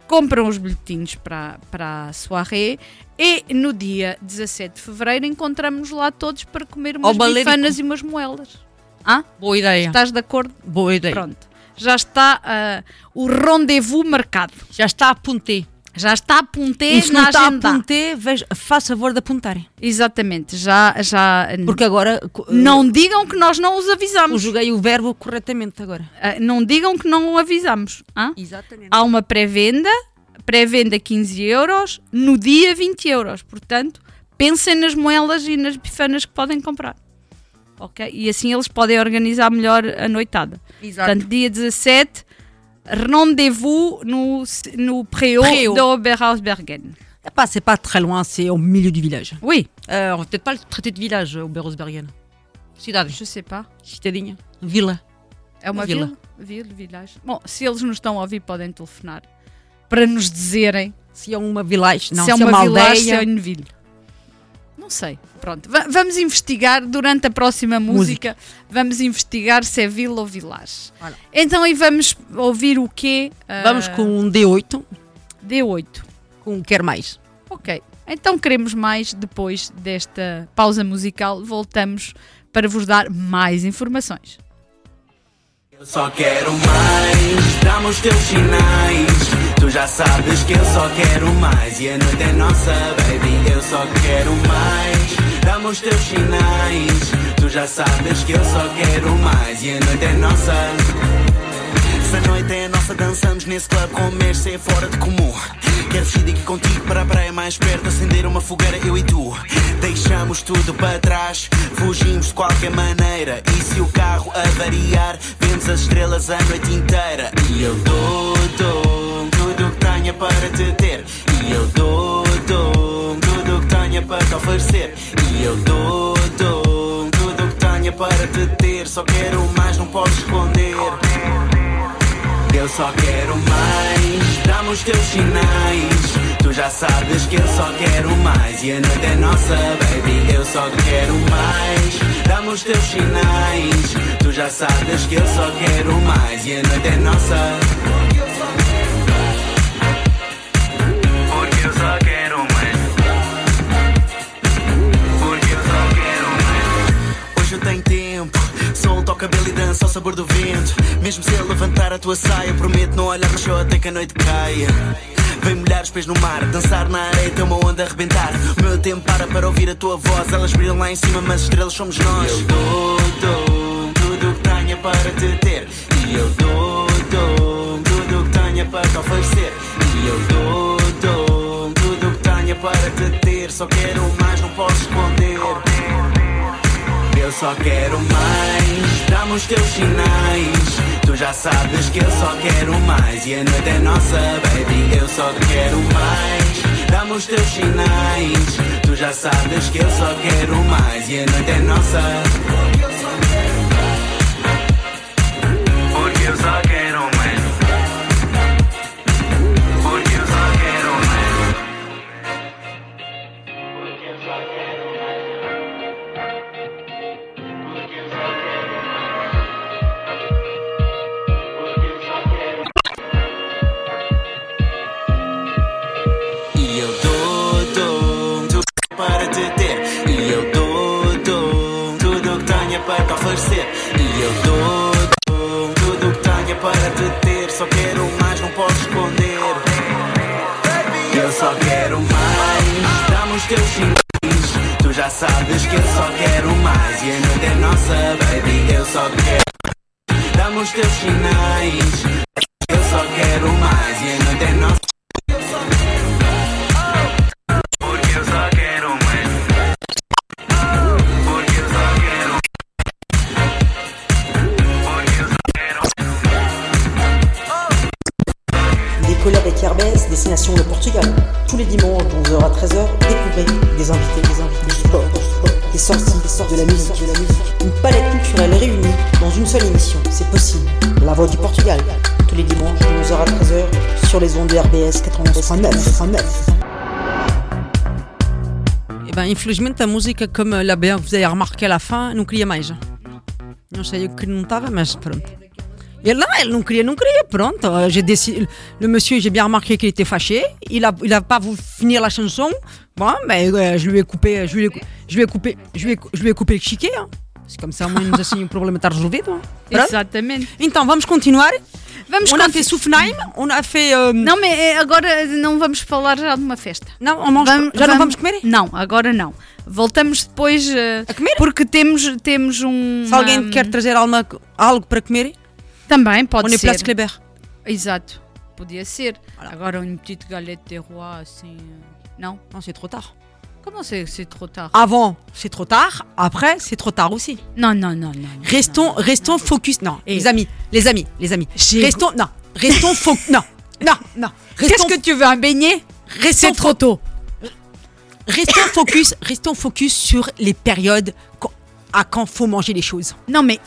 compram os bilhetinhos para, para a soirée e no dia 17 de fevereiro encontramos lá todos para comer umas bifanas e umas moelas. Hã? Boa ideia. Estás de acordo? Boa ideia. Pronto. Já está ah, o rendezvous marcado. Já está a apontar. Já está a apontar E se na não está a agenda. apontar, veja, faça favor de apontarem. Exatamente. Já, já Porque agora co- não digam que nós não os avisamos. conjuguei o verbo corretamente agora. Ah, não digam que não o avisamos. hã? Exatamente. Há uma pré-venda, pré-venda 15 euros, no dia 20 euros. Portanto, pensem nas moelas e nas bifanas que podem comprar. Ok? E assim eles podem organizar melhor a noitada. Exato. Portanto, dia 17, rendez-vous no, no Préau Préau. de Oberhausbergen. Ah, pas, c'est pas très loin, c'est au milieu du village. Oui, Euh, on va peut-être pas le traiter de village, au Berosbergen. Cidade. je sais pas. Citadinha. Vila. É uma Vila. vila? Vila, village. Bom, se eles nos estão a ouvir, podem telefonar para nos dizerem Se é uma village, não, se é se é uma, uma village, se é aldeia. uma ville. Não sei. Pronto, va- vamos investigar durante a próxima música. Vamos investigar se é vila ou village. Olha. Então, e vamos ouvir o quê? Ah, Vamos com um D8, D8. com um quer mais. Ok. Então queremos mais depois desta pausa musical. Voltamos para vos dar mais informações. Só quero mais, dá-me os teus sinais. Tu já sabes que eu só quero mais. E a noite é nossa, baby. Eu só quero mais, dá-me os teus sinais. Tu já sabes que eu só quero mais. E a noite é nossa. Se a noite é nossa, dançamos nesse clube com mês é fora de comum. Quero fugir daqui contigo para a praia mais perto, acender uma fogueira, eu e tu. Deixamos tudo para trás, fugimos de qualquer maneira. E se o carro avariar, vemos as estrelas a noite inteira. E eu dou, dou tudo o que tenha para te ter. E eu dou, dou tudo o que tenha para te oferecer. E eu dou, dou tudo o que tenha para te ter. Só quero mais, não posso esconder. Eu só quero mais, dá-me os teus sinais. Tu já sabes que eu só quero mais. E a noite é nossa, baby. Eu só quero mais, dá-me os teus sinais. Tu já sabes que eu só quero mais. E a noite é nossa. Porque eu só quero. Hoje eu tenho tempo. Solta o cabelo e dança ao sabor do vento. Mesmo se eu levantar a tua saia, prometo não olhar no chão até que a noite caia. Vem molhar os pés no mar, dançar na areia até uma onda arrebentar. O meu tempo para para ouvir a tua voz. Elas brilham lá em cima, mas estrelas somos nós. Eu dou, dou tudo o que tenha para te ter. E eu dou, dou tudo o que tenha para te oferecer. E eu dou, dou tudo o que tenha para te ter. Só quero mais, não posso esconder. Eu só quero mais, dá-me os teus sinais. Tu já sabes que eu só quero mais. E a noite é nossa, baby. Eu só quero mais, dá-me os teus sinais. Tu já sabes que eu só quero mais. E a noite é nossa. inside this game. Infelizmente a música, como a bem vous avez remarqué à la fin, não queria mais. Não sei o que não estava, mas pronto. Ele, não, ele não queria, não queria, pronto. Euh, J'ai décidé, le monsieur, j'ai bien remarqué qu'il était fâché. Il a, il a pas voulu finir la chanson. Bon, ben, euh, je lui ai coupé, je lui ai, je lui ai coupé, je lui ai, je lui ai coupé le chiquet. Hein. Ça, ao menos assim o problema está resolvido. Pronto. Exatamente. Então, vamos continuar. Vamos on a fait Soufnaim, on a fait... euh, Não, mas eh, agora não vamos falar já de uma festa. Não, on mange- já não vamos comer? Não, agora não. Voltamos depois eh, A comer? porque temos, temos um. Se alguém quer trazer alguma, algo para comer, Também pode on est ser. Place Kléber. Exato. Podia ser. Agora um petite galette de roi assim. eh, Não? Non, c'est trop tard. Comment c'est c'est trop tard Avant, c'est trop tard. Après, c'est trop tard aussi. Non, non, non, non. Restons, restons focus. Non, Et- les amis, les amis, les amis. Restons, non, restons focus. Non, non, non. Qu'est-ce Restons, que tu veux Un beignet? Restons C'est trop tôt. Restons focus, restons focus sur les périodes à quand faut manger les choses. Non, mais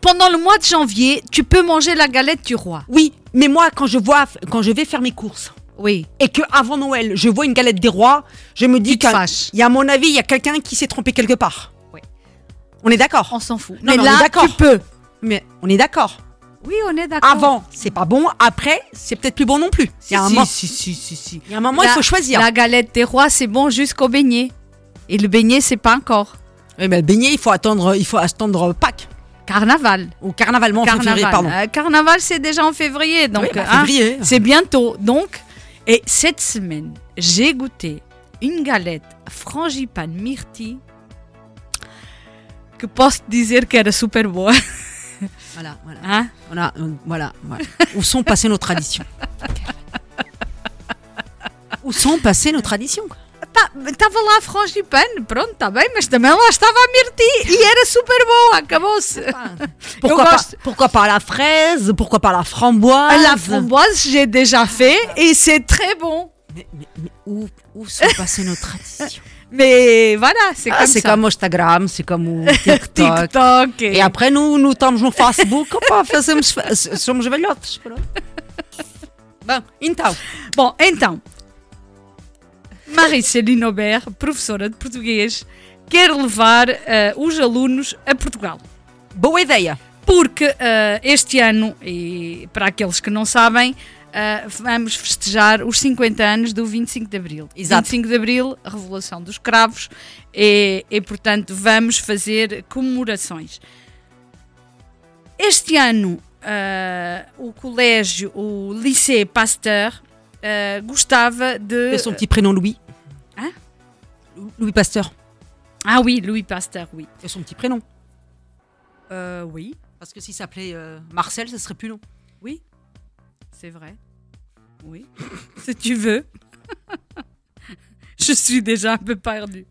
pendant le mois de janvier, tu peux manger la galette du roi. Oui, mais moi, quand je vois, quand je vais faire mes courses Oui. et que avant Noël, je vois une galette des rois, je me dis qu'il y a, à mon avis, il y a quelqu'un qui s'est trompé quelque part. Oui. On est d'accord On s'en fout. Non, mais mais on là, est d'accord. tu peux. Mais on est d'accord. Oui, on est d'accord. Avant, c'est pas bon. Après, c'est peut-être plus bon non plus. Il y a un si, moment, si, si, si, si. il y a un moment, il La- faut choisir. La galette des rois, c'est bon jusqu'au beignet. Et le beignet, c'est pas encore. Oui, mais le beignet, il faut attendre, il faut attendre Pâques Carnaval. ou carnaval, en Carnaval, février, pardon. Euh, carnaval, c'est déjà en février. Donc, Oui, bah, hein, février. c'est bientôt. Donc, et cette semaine, j'ai goûté une galette frangipane myrtille que posso dizer que era super boa. Voilà, voilà. Hein? Voilà, euh, voilà, voilà. Où sont passées nos traditions? Où sont passées nos traditions? quoi Estava lá a frangipane, pronto, está bem, mas também lá estava a myrtille e era super boa, acabou-se. pourquoi, gosto. pourquoi pas la fraise Pourquoi pas la framboise La framboise, j'ai déjà fait et c'est très bon. Mais, mais- mais où, où sont passées nos traditions Mais voilà, c'est Ah, comme C'est comme Instagram, c'est comme o TikTok. TikTok. E après, no, no, estamos no Facebook, opa, fazemos, somos velhotes. pronto. Bom, então, Bom, então, Mariceli Aubert, professora de português, quer levar eh, os alunos a Portugal. boa ideia. Porque eh, este ano, e para aqueles que não sabem, eh, vamos festejar os 50 anos do 25 de Abril. Exato. 25 de Abril, a Revolução dos Cravos, e, e, portanto vamos fazer comemorações. Este ano, o colégio, o Lycée Pasteur, eh, gostava de. Et son petit prénom Louis. Hein? Louis Pasteur. Ah oui, Louis Pasteur, oui. Et son petit prénom. Euh, oui, Parce que s'il s'appelait euh, Marcel, ce serait plus long. oui, c'est vrai. Oui, si tu veux. Je suis déjà un peu perdue.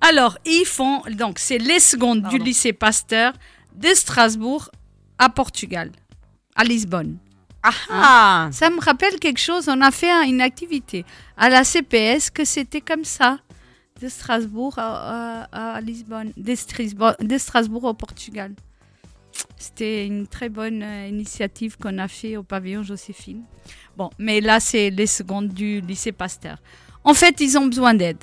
Alors, ils font, donc, c'est les secondes du lycée Pasteur de Strasbourg à Portugal, à Lisbonne. Ah Ça me rappelle quelque chose, on a fait un- une activité à la CPS que c'était comme ça, de Strasbourg à, à- à Lisbonne, de, Strasbourg au Portugal. C'était une très bonne euh, initiative qu'on a fait au pavillon Joséphine. Bon, mais là, c'est les secondes du lycée Pasteur. En fait, ils ont besoin d'aide.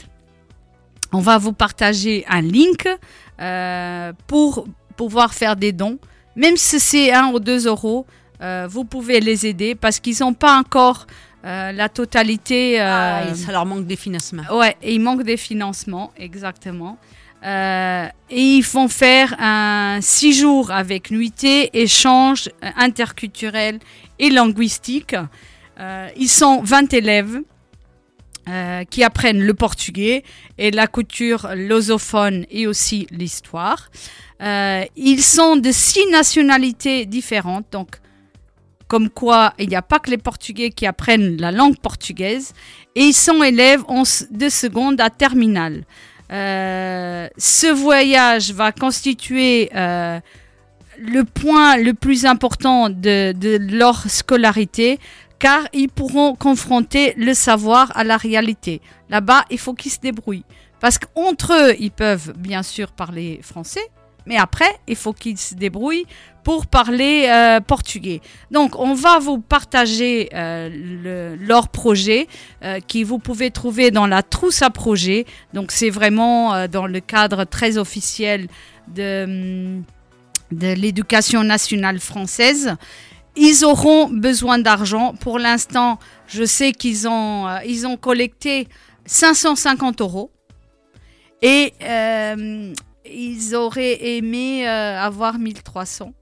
On va vous partager un link euh, pour pouvoir faire des dons. Même si c'est 1 ou 2 euros, euh, vous pouvez les aider parce qu'ils n'ont pas encore euh, la totalité. euh, Ah, ça leur manque des financements. Ouais, et il manque des financements, exactement. Euh, et ils vont faire un six jours avec nuitée, échange interculturel et linguistique. Euh, ils sont 20 élèves euh, qui apprennent le portugais et la couture, l'osophone et aussi l'histoire. Ils sont de six nationalités différentes, donc comme quoi il n'y a pas que les Portugais qui apprennent la langue portugaise, et ils sont élèves en de seconde à terminale. Euh, ce voyage va constituer euh, le point le plus important de, de leur scolarité, car ils pourront confronter le savoir à la réalité. Là-bas, il faut qu'ils se débrouillent. Parce qu'entre eux, ils peuvent bien sûr parler français, mais après, il faut qu'ils se débrouillent pour parler euh, portugais. Donc, on va vous partager euh, le- leur projet euh, qui vous pouvez trouver dans la trousse à projet. Donc, c'est vraiment dans le cadre très officiel de, hum, de l'éducation nationale française. Ils auront besoin d'argent. Pour l'instant, je sais qu'ils ont, ils ont collecté 550 euros. Et ils auraient aimé euh, avoir 1300.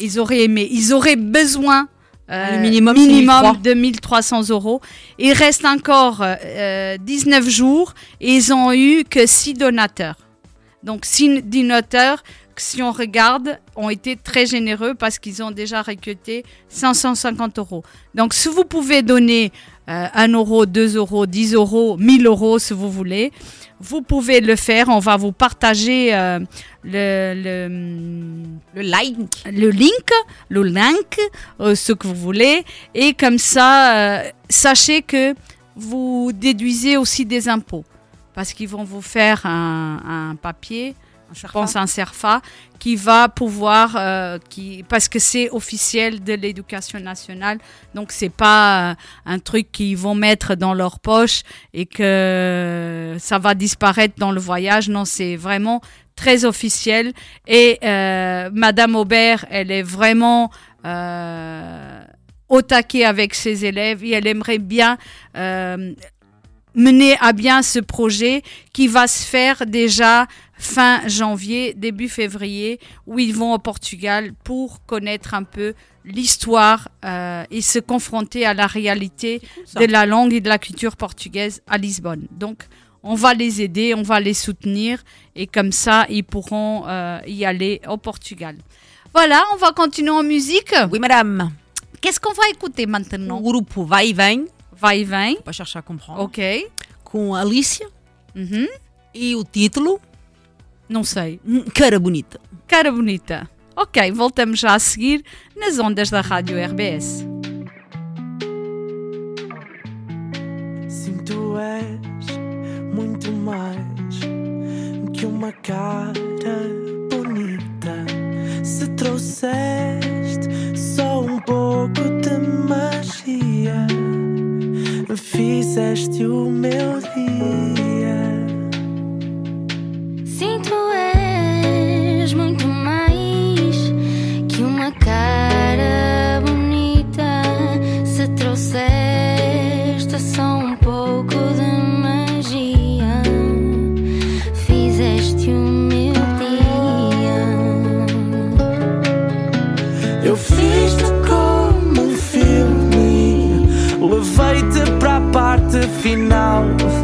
Ils auraient aimé. Ils auraient besoin euh, Le minimum, 1300. de 1300 euros. Il reste encore euh, 19 jours et ils ont eu que 6 donateurs. Donc 6 donateurs, si on regarde, ont été très généreux parce qu'ils ont déjà récolté 550 euros. Donc si vous pouvez donner euh, 1 euro, 2 euros, 10 euros, 1000 euros si vous voulez, vous pouvez le faire. On va vous partager euh, le, le, Le link. le link, le link, euh, ce que vous voulez. Et comme ça, euh, sachez que vous déduisez aussi des impôts. Parce qu'ils vont vous faire un, un papier, je pense un CERFA, qui va pouvoir, euh, qui, parce que c'est officiel de l'éducation nationale, donc c'est pas euh, un truc qu'ils vont mettre dans leur poche et que ça va disparaître dans le voyage. Non, c'est vraiment très officielle. Et euh, Madame Aubert, elle est vraiment euh, au taquet avec ses élèves et elle aimerait bien euh, mener à bien ce projet qui va se faire déjà fin janvier, début février, où ils vont au Portugal pour connaître un peu l'histoire euh, et se confronter à la réalité de la langue et de la culture portugaise à Lisbonne. Donc, on va les aider, on va les soutenir et comme ça, ils pourront euh, y aller au Portugal. Voilà, on va continuer en musique. Oui, madame. Qu'est-ce qu'on va écouter maintenant? O grupo Vai e Vem, Va e vem. para chercher a comprendre, Ok. com Alicia Uhum. e o título? Não sei. hum, Cara Bonita. Cara bonita. Ok, voltamos já a seguir nas ondas da Rádio RBS. Sim, tu és muito mais que uma cara bonita. Se trouxeste só um pouco de magia, fizeste o meu dia. Final.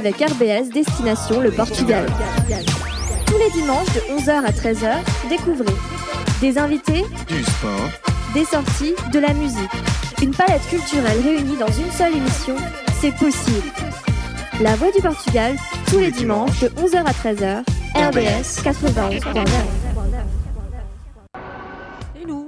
Avec RBS Destination le Portugal. Tous les dimanches de 11h à 13h, découvrez des invités, Du sport, des sorties, de la musique. Une palette culturelle réunie dans une seule émission, c'est possible. La Voix du Portugal, tous les dimanches de 11h à 13h, RBS 91.9. Et nous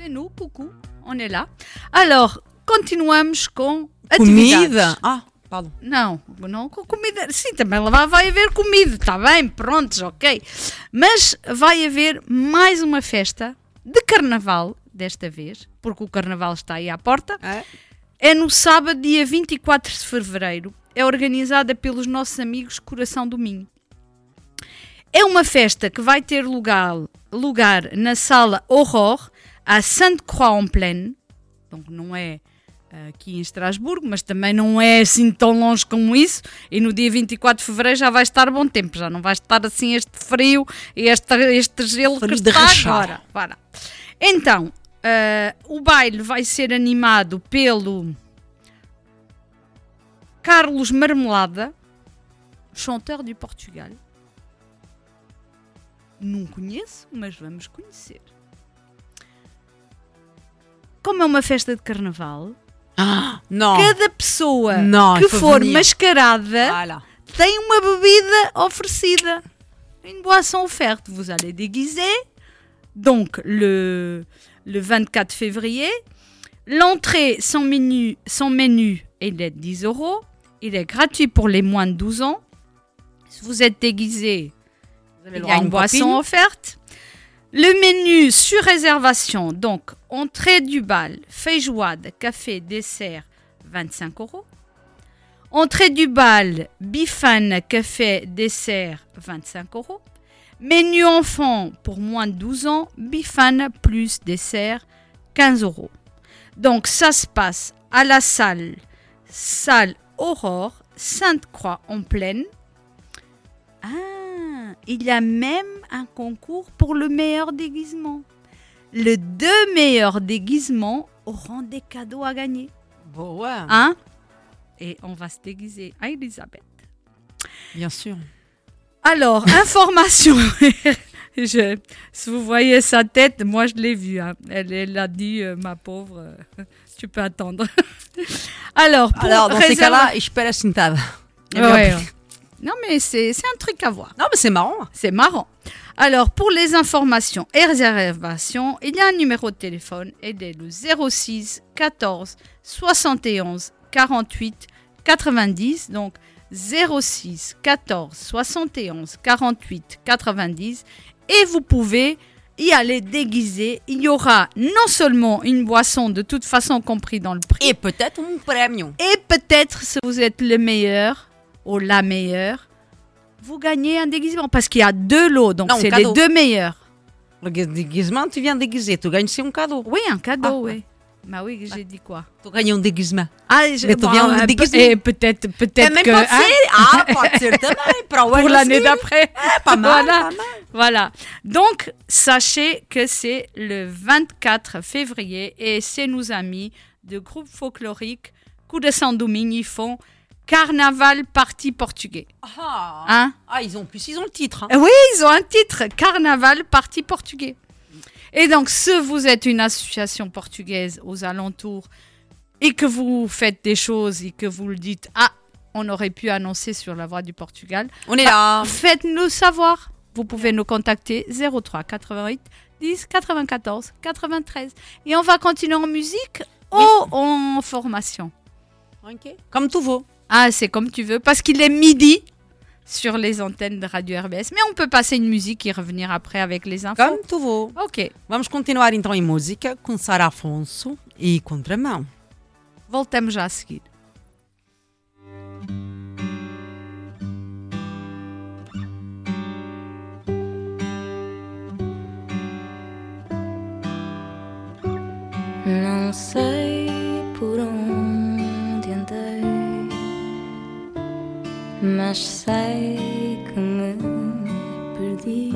C'est nous, coucou, on est là. Alors, continuamos com atividades. Comida. Ah, pardon. Não, não com comida. Sim, também lá vai haver comida, está bem, prontos, ok. Mas vai haver mais uma festa de carnaval, desta vez, porque o carnaval está aí à porta. É? É no sábado, dia 24 de fevereiro. É organizada pelos nossos amigos Coração do Minho. É uma festa que vai ter lugar, lugar na sala Aurore, à Sainte-Croix-en-Plaine. Donc não é aqui em Estrasburgo, mas também não é assim tão longe como isso. E no dia 24 de fevereiro já vai estar bom tempo, já não vai estar assim este frio e este, este gelo Frio que está agora. Para. Então, eh, o baile vai ser animado pelo Carlos Marmelada, chanteur de Portugal. Não conheço, mas vamos conhecer. Como é uma festa de carnaval, Ah, non. cada pessoa Não, que for mascarada Voilà. tem uma bebida oferecida. Une boisson offerte. Vous allez déguiser. Donc, le, le 24 février, l'entrée, son menu, son menu, il est de 10 euros. Il est gratuit pour les moins de 12 ans. Si vous êtes déguisé, il y a une boisson offerte. Le menu sur réservation, donc entrée du bal, feijoada, café, dessert, 25 euros. Entrée du bal, bifane, café, dessert, 25 euros. Menu enfant pour moins de 12 ans, bifane plus dessert, 15 euros. Donc ça se passe à la salle, salle Aurore, Sainte-Croix en plaine. Ah, il y a même un concours pour le meilleur déguisement. Les deux meilleurs déguisements auront des cadeaux à gagner. Bon, ouais. Hein? Et on va se déguiser à Elisabeth. Bien sûr. Alors, information. Je- si vous voyez sa tête, moi je l'ai vue. hein. Elle, elle a dit, euh, ma pauvre, euh, tu peux attendre. Alors, pour Alors, dans ces cas-là, je paie la. Non, mais c'est un truc à voir. Non, mais c'est marrant. C'est marrant. Alors, pour les informations et réservations, il y a un numéro de téléphone et c'est le 06 14 71 48 90. Donc, 06 14 71 48 90. Et vous pouvez y aller déguisé. Il y aura non seulement une boisson de toute façon compris dans le prix. Et peut-être un premium. Et peut-être si vous êtes le meilleur ou la meilleure, vous gagnez un déguisement. Parce qu'il y a deux lots, donc un c'est les deux meilleurs. Le déguisement, tu viens déguiser. Tu gagnes, c'est un cadeau. Oui, un cadeau, Ah, oui. Bah oui, j'ai dit quoi? Tu gagnes un déguisement. Ah, je- Mais tu bon, viens euh, de pe- déguisement. Peut-être, peut-être que pas hein? Ah, pas pour l'année d'après. pas mal, voilà. pas mal. Voilà. Donc, sachez que c'est le 24 février et c'est nos amis de groupe folklorique Coup de ils font Carnaval Parti Portugais. Ah, Hein? Ah, ils ont plus, ils ont le titre. hein. Oui, ils ont un titre, Carnaval Parti Portugais. Et donc, si vous êtes une association portugaise aux alentours et que vous faites des choses et que vous le dites, ah, on aurait pu annoncer sur la voie du Portugal, On est là. faites-nous savoir. Vous pouvez nous contacter 03 88 10 94 93. Et on va continuer en musique ou en formation. Ok. Comme tu veux. Ah, c'est comme tu veux, parce qu'il est midi sur les antennes de Radio RBS. Mais on peut passer une musique et revenir après avec les infos. Como tu veux. Ok. Vamos continuar então em música com Sara Afonso e Contramão. Voltamos já a seguir. Não sei mas sei que me perdi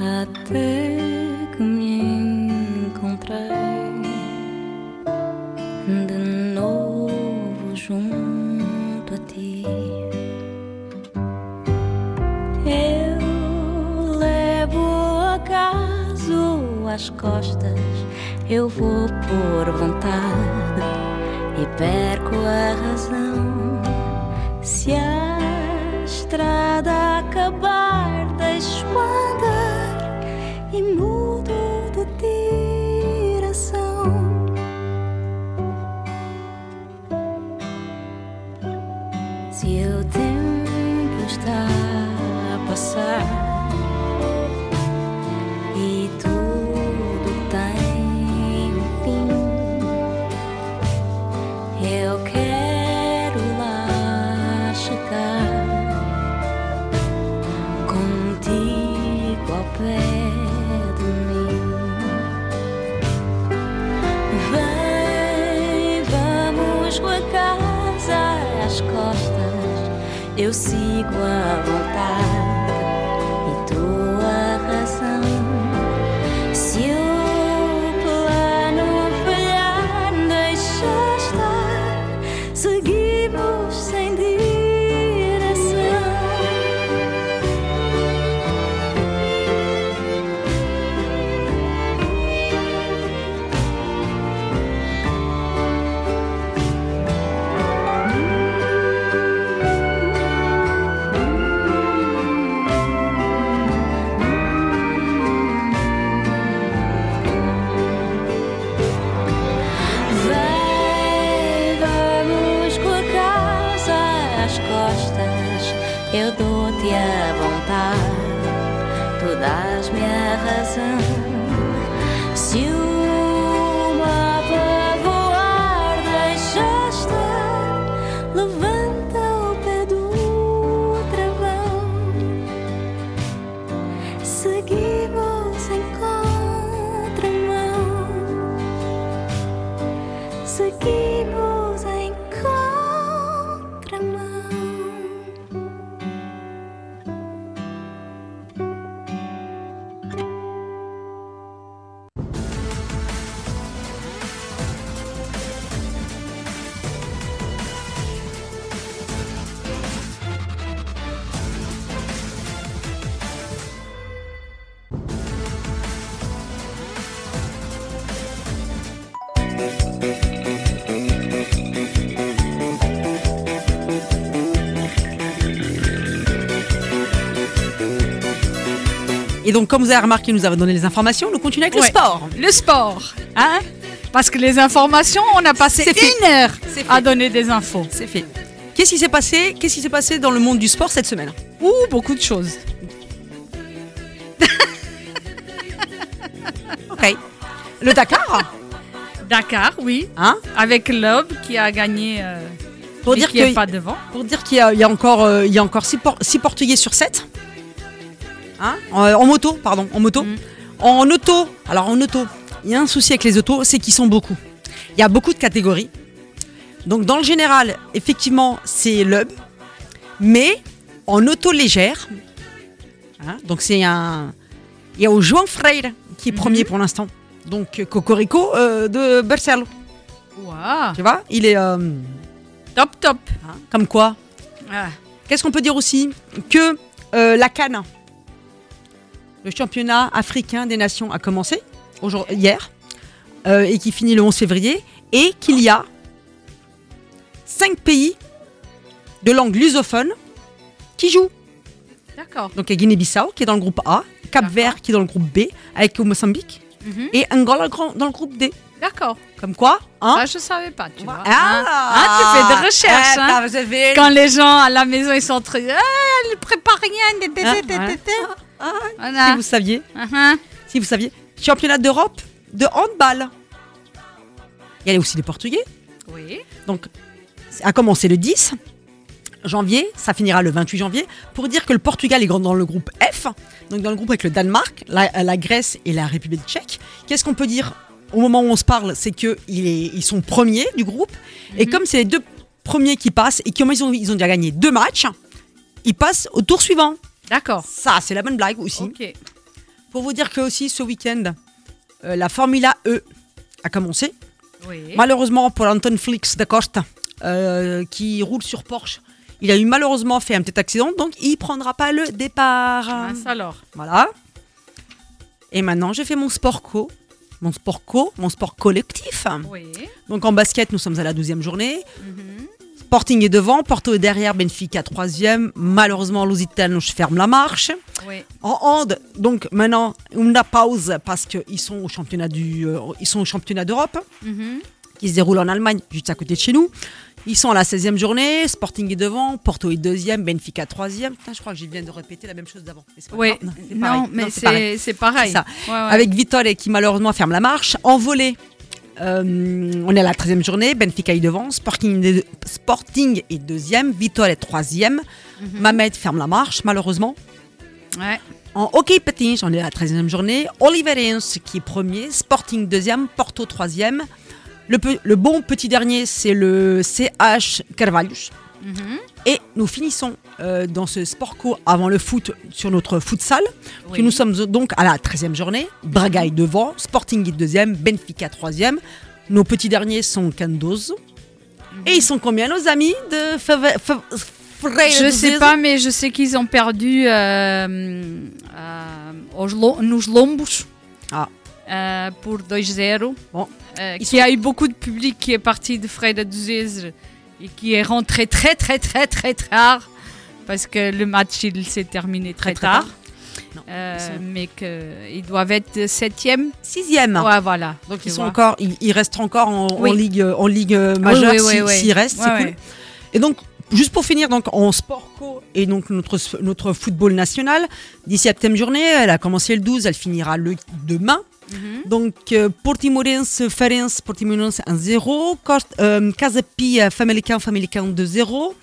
até que me encontrei de novo junto a ti. Eu levo o acaso às costas, eu vou por vontade e perco a razão. Se a estrada acabar, deixo andar e mudo Eu sigo a vontade 问的。Et donc, comme vous avez remarqué, nous avons donné les informations. Nous continuons avec le Ouais. sport. Le sport, hein Parce que les informations, on a passé C'est fait. une heure C'est fait. à donner des infos. C'est fait. Qu'est-ce qui s'est passé Qu'est-ce qui s'est passé dans le monde du sport cette semaine? Ouh, beaucoup de choses. Ok. Le Dakar? Dakar, oui. Hein? Avec l'Aube qui a gagné. euh, Pour dire qui pas devant. Pour dire qu'il y a, il y a encore, euh, il y a encore 6 Portugais sur 7. Hein en, en moto, pardon, en moto. En auto, alors en auto, il y a un souci avec les autos, c'est qu'ils sont beaucoup. Il y a beaucoup de catégories. Donc dans le général, effectivement, c'est l'UB. Mais en auto légère, hein, donc c'est un... Il y a au João Freire qui est premier pour l'instant. Donc euh, Cocorico euh, de Barcelone. Waouh. Tu vois, il est... euh, Top, top. Hein, comme quoi Ah. Qu'est-ce qu'on peut dire aussi? Que euh, la Cannes, le championnat africain des nations, a commencé hier euh, et qui finit le 11 février et qu'il y a cinq pays de langue lusophone qui jouent. D'accord. Donc il y a Guinée-Bissau qui est dans le groupe A, Cap-Vert qui est dans le groupe B avec le Mozambique Mhm. et Angola dans le groupe D. D'accord. Comme quoi hein Ah, je savais pas, tu vois. Ah, Hein Hein, tu fais des recherches. Ah, hein. Quand les gens à la maison, ils sont très. Ah, elle prépare rien. té, té, Té. Si vous saviez. Uh-huh. Si vous saviez. Championnat d'Europe de handball. Il y a aussi les Portugais. Oui. Donc, ça a commencé le 10 janvier, ça finira le 28 janvier, pour dire que le Portugal est grand dans le groupe F, donc dans le groupe avec le Danemark, la, la Grèce et la République tchèque. Qu'est-ce qu'on peut dire au moment où on se parle C'est qu'ils ils sont premiers du groupe, et comme c'est les deux premiers qui passent, et comme ils ont, ils ont déjà gagné deux matchs, ils passent au tour suivant. D'accord. Ça, c'est la bonne blague aussi. Ok. Pour vous dire que aussi ce week-end, euh, la Formula E a commencé. Oui. Malheureusement pour Anton Flix da Costa, euh, qui roule sur Porsche, il a eu malheureusement fait un petit accident, donc il prendra pas le départ. Mince alors. Voilà. Et maintenant, j'ai fait mon sport co, mon sport co, mon sport collectif. Oui. Donc en basket, nous sommes à la 12e journée. Mhm. Sporting est devant, Porto est derrière, Benfica troisième. Malheureusement, Lusitano ferme la marche. Oui. En hand, donc maintenant, une pause parce qu'ils sont au championnat du, euh, ils sont au championnat d'Europe Mhm. qui se déroule en Allemagne, juste à côté de chez nous. Ils sont à la 16e journée, Sporting est devant, Porto est deuxième, Benfica troisième. Putain, je crois que je viens de répéter la même chose d'avant. Oui. Non, mais c'est pareil. pareil. Ça. Ouais, ouais. Avec Vittore qui malheureusement ferme la marche. En volée, euh, on est à la 13e journée, Benfica est devant, Sporting est, Sporting est deuxième, Vittore est troisième, Mhm. Mamet ferme la marche malheureusement. Ouais. En hockey patinage, on est à la 13e journée. Oliverens qui est premier, Sporting deuxième, Porto troisième. Le, le bon petit dernier, c'est le CH Carvalhos. Mhm. Et nous finissons euh, dans ce sport co avant le foot sur notre futsal. Oui. Nous sommes donc à la 13e journée. Braga est devant, Sporting est deuxième, Benfica troisième. Nos petits derniers sont Candoso. Et ils sont combien nos amis de Je sais pas, mais je sais qu'ils ont perdu euh, euh, nos Lombos Ah. euh, pour 2-0. Bon. Qui a eu beaucoup de public qui est parti de Freire de Zez et qui est rentré très très très très tard parce que le match il s'est terminé très, très tard. tard. Non, Euh, ils sont- mais qu'ils doivent être septième. Sixième. Ouais, voilà. Donc ils sont vois. encore, ils, ils restent encore en, ligue, en ligue euh, majeure oui, oui, s'ils restent, c'est cool. Et donc juste pour finir, donc en sport co et donc notre, notre football national, 17e journée, elle a commencé le 12, elle finira le demain. Donc, euh, Portimorense, Ferenc, Portimorense 1-0, Cost- euh, Casa Pia, Famalicão, Famalicão 2-0,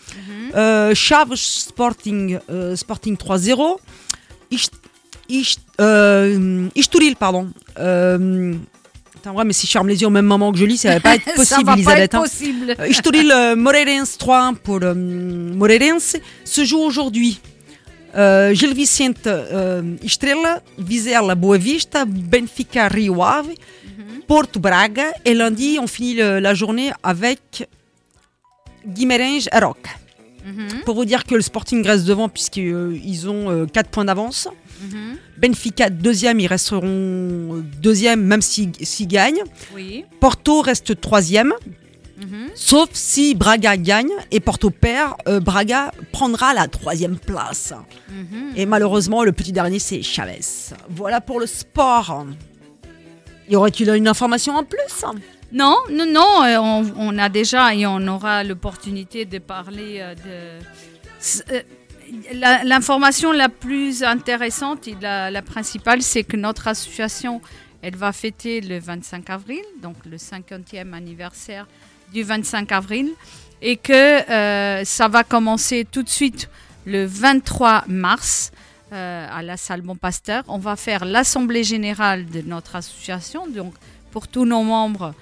euh, Chaves Sporting, euh, Sporting 3-0, Ist- Ist- Estoril, pardon. Attends, ouais, mais si je ferme les yeux au même moment que je lis, ça va pas être Ça possible, va pas Elisabeth. être hein. possible. Euh, Moreirense 3-1 pour Moreirense se joue aujourd'hui. Euh, Gil Vicente euh, Estrela, Vizela Boa Vista, Benfica Rio Ave, Porto Braga et lundi on finit le- la journée avec Guimarães Aroca. Pour vous dire que le Sporting reste devant puisqu'ils ont 4 points d'avance. Benfica deuxième, ils resteront euh, deuxième même s'ils s'ils gagnent. Oui. Porto reste troisième. Sauf si Braga gagne et Porto perd, euh, Braga prendra la troisième place. Et malheureusement, le petit dernier, c'est Chavez. Voilà pour le sport. Y aurait-il une information en plus? Non, non, non, euh, on, a déjà et on aura l'opportunité de parler euh, de... Euh, L'information la plus intéressante et la, la principale, c'est que notre association, elle va fêter le 25 avril, donc le 50e anniversaire du 25 avril, et que euh, ça va commencer tout de suite le 23 mars euh, à la salle Bon Pasteur. On va faire l'assemblée générale de notre association, donc pour tous nos membres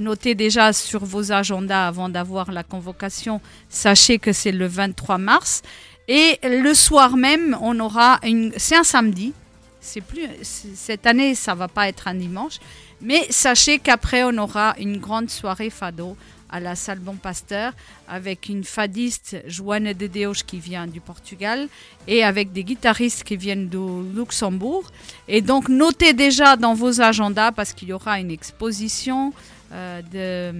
notez déjà sur vos agendas avant d'avoir la convocation. Sachez que c'est le 23 mars. Et le soir même, on aura une. C'est un samedi. C'est plus cette année, ça va pas être un dimanche. Mais sachez qu'après, on aura une grande soirée fado à la salle Bon Pasteur avec une fadiste Joana de Deus qui vient du Portugal et avec des guitaristes qui viennent du Luxembourg. Et donc notez déjà dans vos agendas parce qu'il y aura une exposition euh,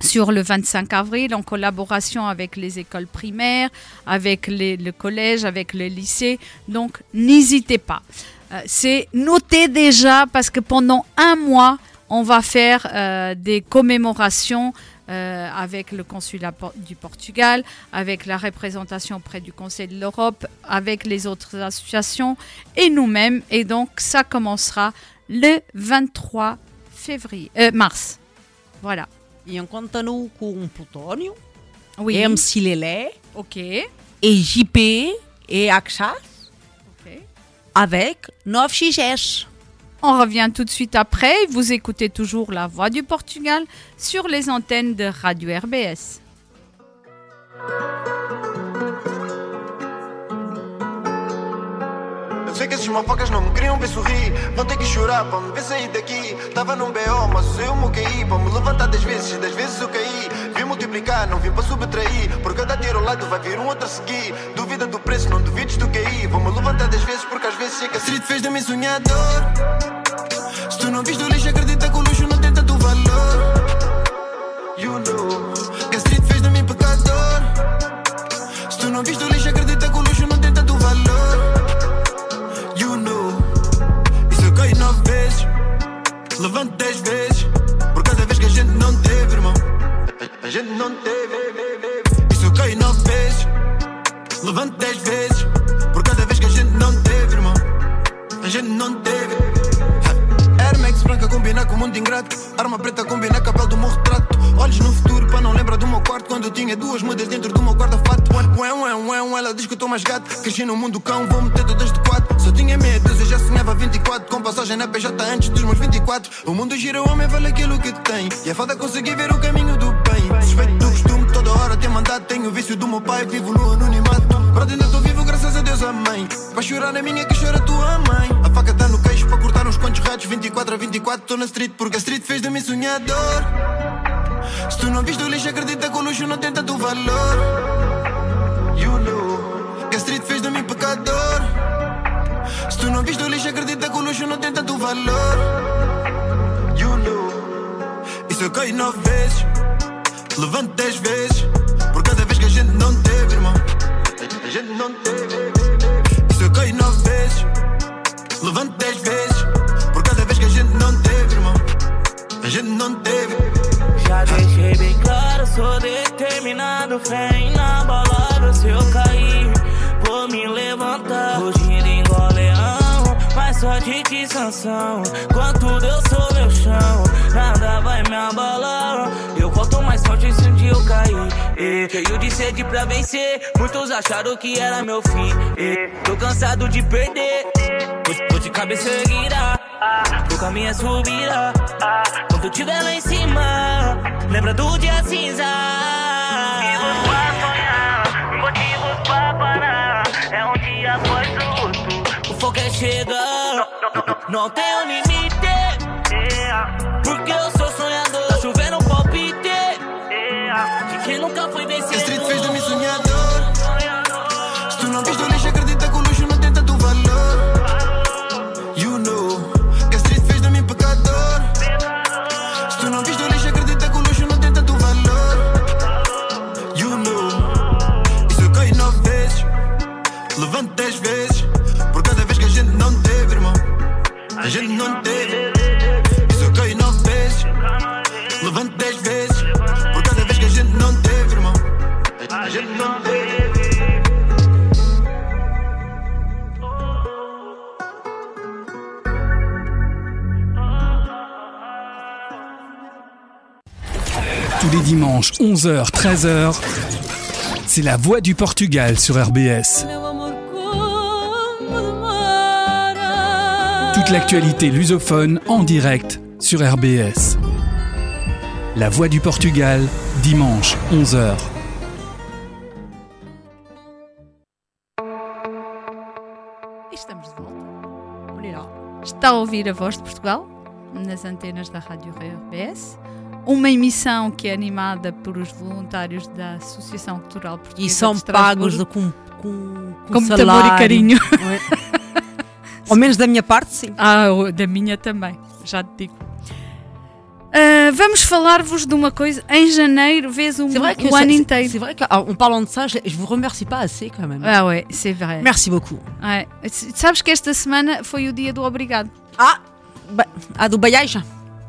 sur le 25 avril en collaboration avec les écoles primaires, avec le collège, avec le lycée. Donc n'hésitez pas. Euh, C'est noté déjà parce que pendant un mois, on va faire euh, des commémorations euh, avec le consulat du Portugal, avec la représentation auprès du Conseil de l'Europe, avec les autres associations et nous-mêmes. Et donc ça commencera le 23 février, euh, mars. Voilà. Com Oui. MC Lelé, Ok. et JP et Ok. Avec 9 XS. On revient tout de suite après. Vous écoutez toujours La Voix du Portugal sur les antennes de Radio RBS. Sei que esses motherfuckers não me queriam ver sorrir Vão ter que chorar para me ver sair daqui. Tava num BO, mas usei o meu QI Para me levantar das vezes, das vezes eu caí. Vim multiplicar, não vim para subtrair. Por cada tiro ao lado vai vir um outro a seguir. Duvida do preço, não duvides do QI Vou me levantar das vezes porque às vezes sei que a street fez de mim sonhador. Se tu não viste o lixo, acredita que o luxo não tem tanto valor. You know Que a street Levanto dez vezes Por cada vez que a gente não teve, irmão. A, gente não teve Isso caí nove vezes Levanto dez vezes Por cada vez que a gente não teve, irmão. A gente não teve. Air Max branca combina com mundo ingrato. Arma preta combina com a pele do meu retrato Olhos no futuro quarto Quando eu tinha duas mudas dentro do meu guarda-fato. Ué, ué, ué, ela diz que eu tô mais gato. Cresci no mundo cão, vou meter todas de quatro. Só tinha meia dúzia, já sonhava 24 Com passagem na PJ antes dos meus 24 O mundo gira, o homem vale aquilo que tem. E é foda conseguir ver o caminho do bem. Suspeito do costume, toda hora tem mandado Tenho o vício do meu pai, vivo no anonimato. Brother, ainda tô vivo, graças a Deus, amém. Vai chorar na minha que chora a tua mãe. A faca tá no queixo para cortar uns quantos ratos. 24 a 24 tô na street porque a street fez de mim sonhador se tu não viste o lixo, acredita que o luxo não tenta tu valor. You know Că street fez de mim pecador. Se tu não viste o lixo, acredita que o luxo não tenta tu valor. You know Isso cai nove vezes. Levanto dez vezes. Por cada vez que a gente não teve, irmão. A gente não teve. Isso cai nove vezes. Levanto dez vezes. Por cada vez que a gente não teve, irmão. A gente não teve. Deixei bem claro, sou determinado. Fé inabalável, se eu cair, vou me levantar. Fugindo igual leão, mas só de que sanção. Quanto Deus sou meu chão, nada vai me abalar. Eu volto mais forte se um dia eu cair. E, cheio de sede pra vencer, muitos acharam que era meu fim. Eh, tô cansado de perder, vou, vou de cabeça erguida. O caminho é subida, quando tiver lá em cima, lembra do dia cinza. Motivos pra sonhar, motivos pra parar. É um dia após o outro, o fogo é chegar. Não tenho limite, porque eu sou Dimanches, 11h, 13h, c'est la voix du Portugal sur RBS. Toute l'actualité lusophone en direct sur RBS. La voix du Portugal, dimanche, 11h. E estamos de volta. Est là. Está a ouvir a voz de Portugal nas antenas da Rádio RBS. Uma emissão que é animada por os voluntários da Associação Cultural Portuguesa. E são pagos de- com, com, com, Com muito amor e carinho. Ouais. Ao menos da minha parte, sim. Ah, da minha também, já te digo. Ah, vamos falar-vos de uma coisa. Em janeiro, vês um, o ano inteiro. C'est vrai qu'en parlant de ça, je, je vous remercie pas assez quand même. Ah ouais, c'est vrai. Merci beaucoup. S- Sabes que esta semana foi o dia do obrigado. Ah, a do Baiaja.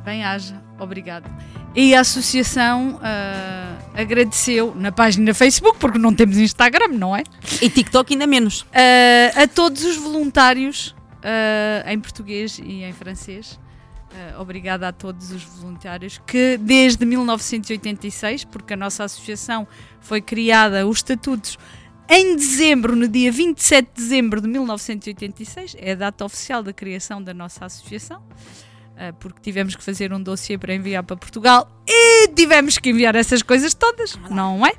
Bem haja, obrigado. E a associação ah, agradeceu na página Facebook, porque não temos Instagram, não é? E TikTok ainda menos. Ah, a todos os voluntários ah, em português e em francês. Obrigada a todos os voluntários que desde 1986, porque a nossa associação foi criada, os estatutos, em dezembro, no dia 27 de dezembro de 1986, é a data oficial da criação da nossa associação, porque tivemos que fazer um dossiê para enviar para Portugal e tivemos que enviar essas coisas todas, não é?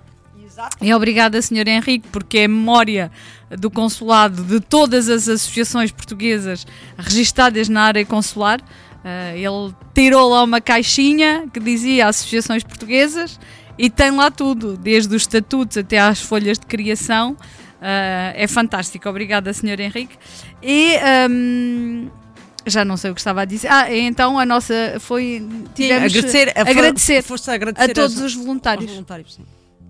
E obrigada, Sr. Henrique, porque é a memória do consulado de todas as associações portuguesas registadas na área consular. Ah, ele tirou lá uma caixinha que dizia Associações Portuguesas e tem lá tudo, desde os estatutos até às folhas de criação. Ah, é fantástico. Obrigada, Sr. Henrique. E. ahm, já não sei o que estava a dizer. Ah, então a nossa foi. Tivemos agradecer- a agradecer, foste agradecer a todos aos- os voluntários. voluntários.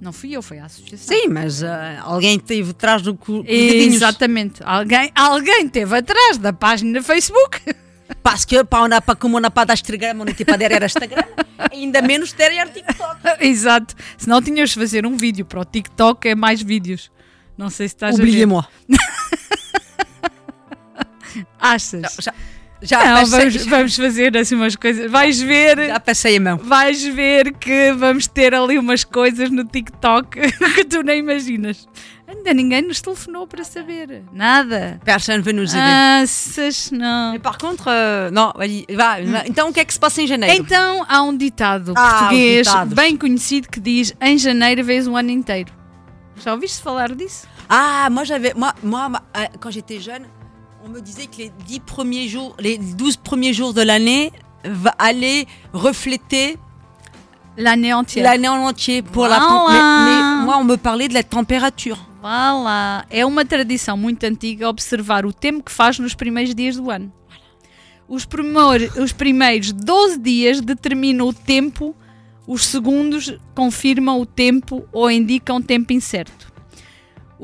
Não fui eu, foi a associação. Sim, mas ah, alguém teve atrás do cu-. Exatamente. Alguém, alguém teve atrás da página do Facebook. Parce que para onde, para como não para Instagram, não para der Instagram, ainda menos ter era TikTok. Exato. Senão tinhas de fazer um vídeo para o TikTok, é mais vídeos. Não sei se estás a ver. Achas? Já, já não, passei- vamos, vamos fazer assim umas coisas. Vais ver. Já passei a mão. Vais ver que vamos ter ali umas coisas no TikTok que tu nem imaginas. Ainda ninguém nos telefonou para saber. Nada. Personne veut nous aider. Ah, não. Par contre, euh, não, vá, então o que é que se passa em janeiro? Então há um ditado Ah, português os ditados. bem conhecido que diz em janeiro vês o ano inteiro. Já ouviste falar disso? Ah, moi j'avais, moi, moi, euh, quand j'étais jeune, on me disait que les 10 premiers jours, les 12 premiers jours de l'année va aller refléter l'année entière. L'année en entier pour la Voilà. tem- mais, mais moi on me parlait de la température. Lá. É uma tradição muito antiga observar o tempo que faz nos primeiros dias do ano. Os, primor- os primeiros 12 dias determinam o tempo, os segundos confirmam o tempo ou indicam tempo incerto.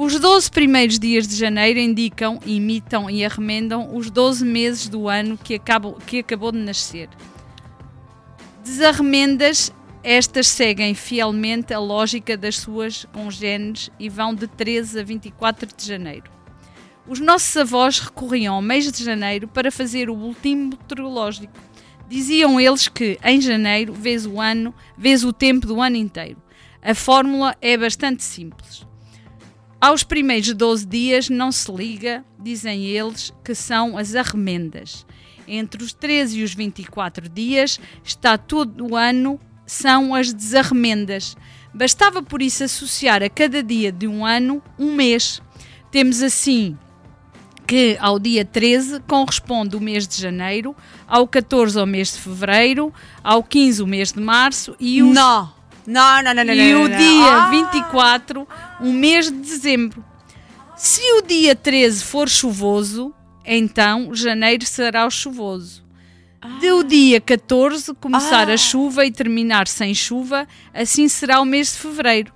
Os 12 primeiros dias de janeiro indicam, imitam e arremendam os 12 meses do ano que, que acabou de nascer. Desarremendas, estas seguem fielmente a lógica das suas congêneres e vão de 13 a 24 de janeiro. Os nossos avós recorriam ao mês de janeiro para fazer o boletim meteorológico. Diziam eles que em janeiro vês o ano, vês o tempo do ano inteiro. A fórmula é bastante simples. Aos primeiros 12 dias não se liga, dizem eles, que são as arremendas. Entre os 13 e os 24 dias está todo o ano, são as desarremendas. Bastava por isso associar a cada dia de um ano um mês. Temos assim que ao dia 13 corresponde o mês de janeiro, ao 14 o mês de fevereiro, ao 15 o mês de março e os... Não. Não, não, não, não. e não, o não. dia Ah, 24 o mês de dezembro. Se o dia 13 for chuvoso, então janeiro será o chuvoso. De o dia 14 começar Ah. a chuva e terminar sem chuva, assim será o mês de fevereiro.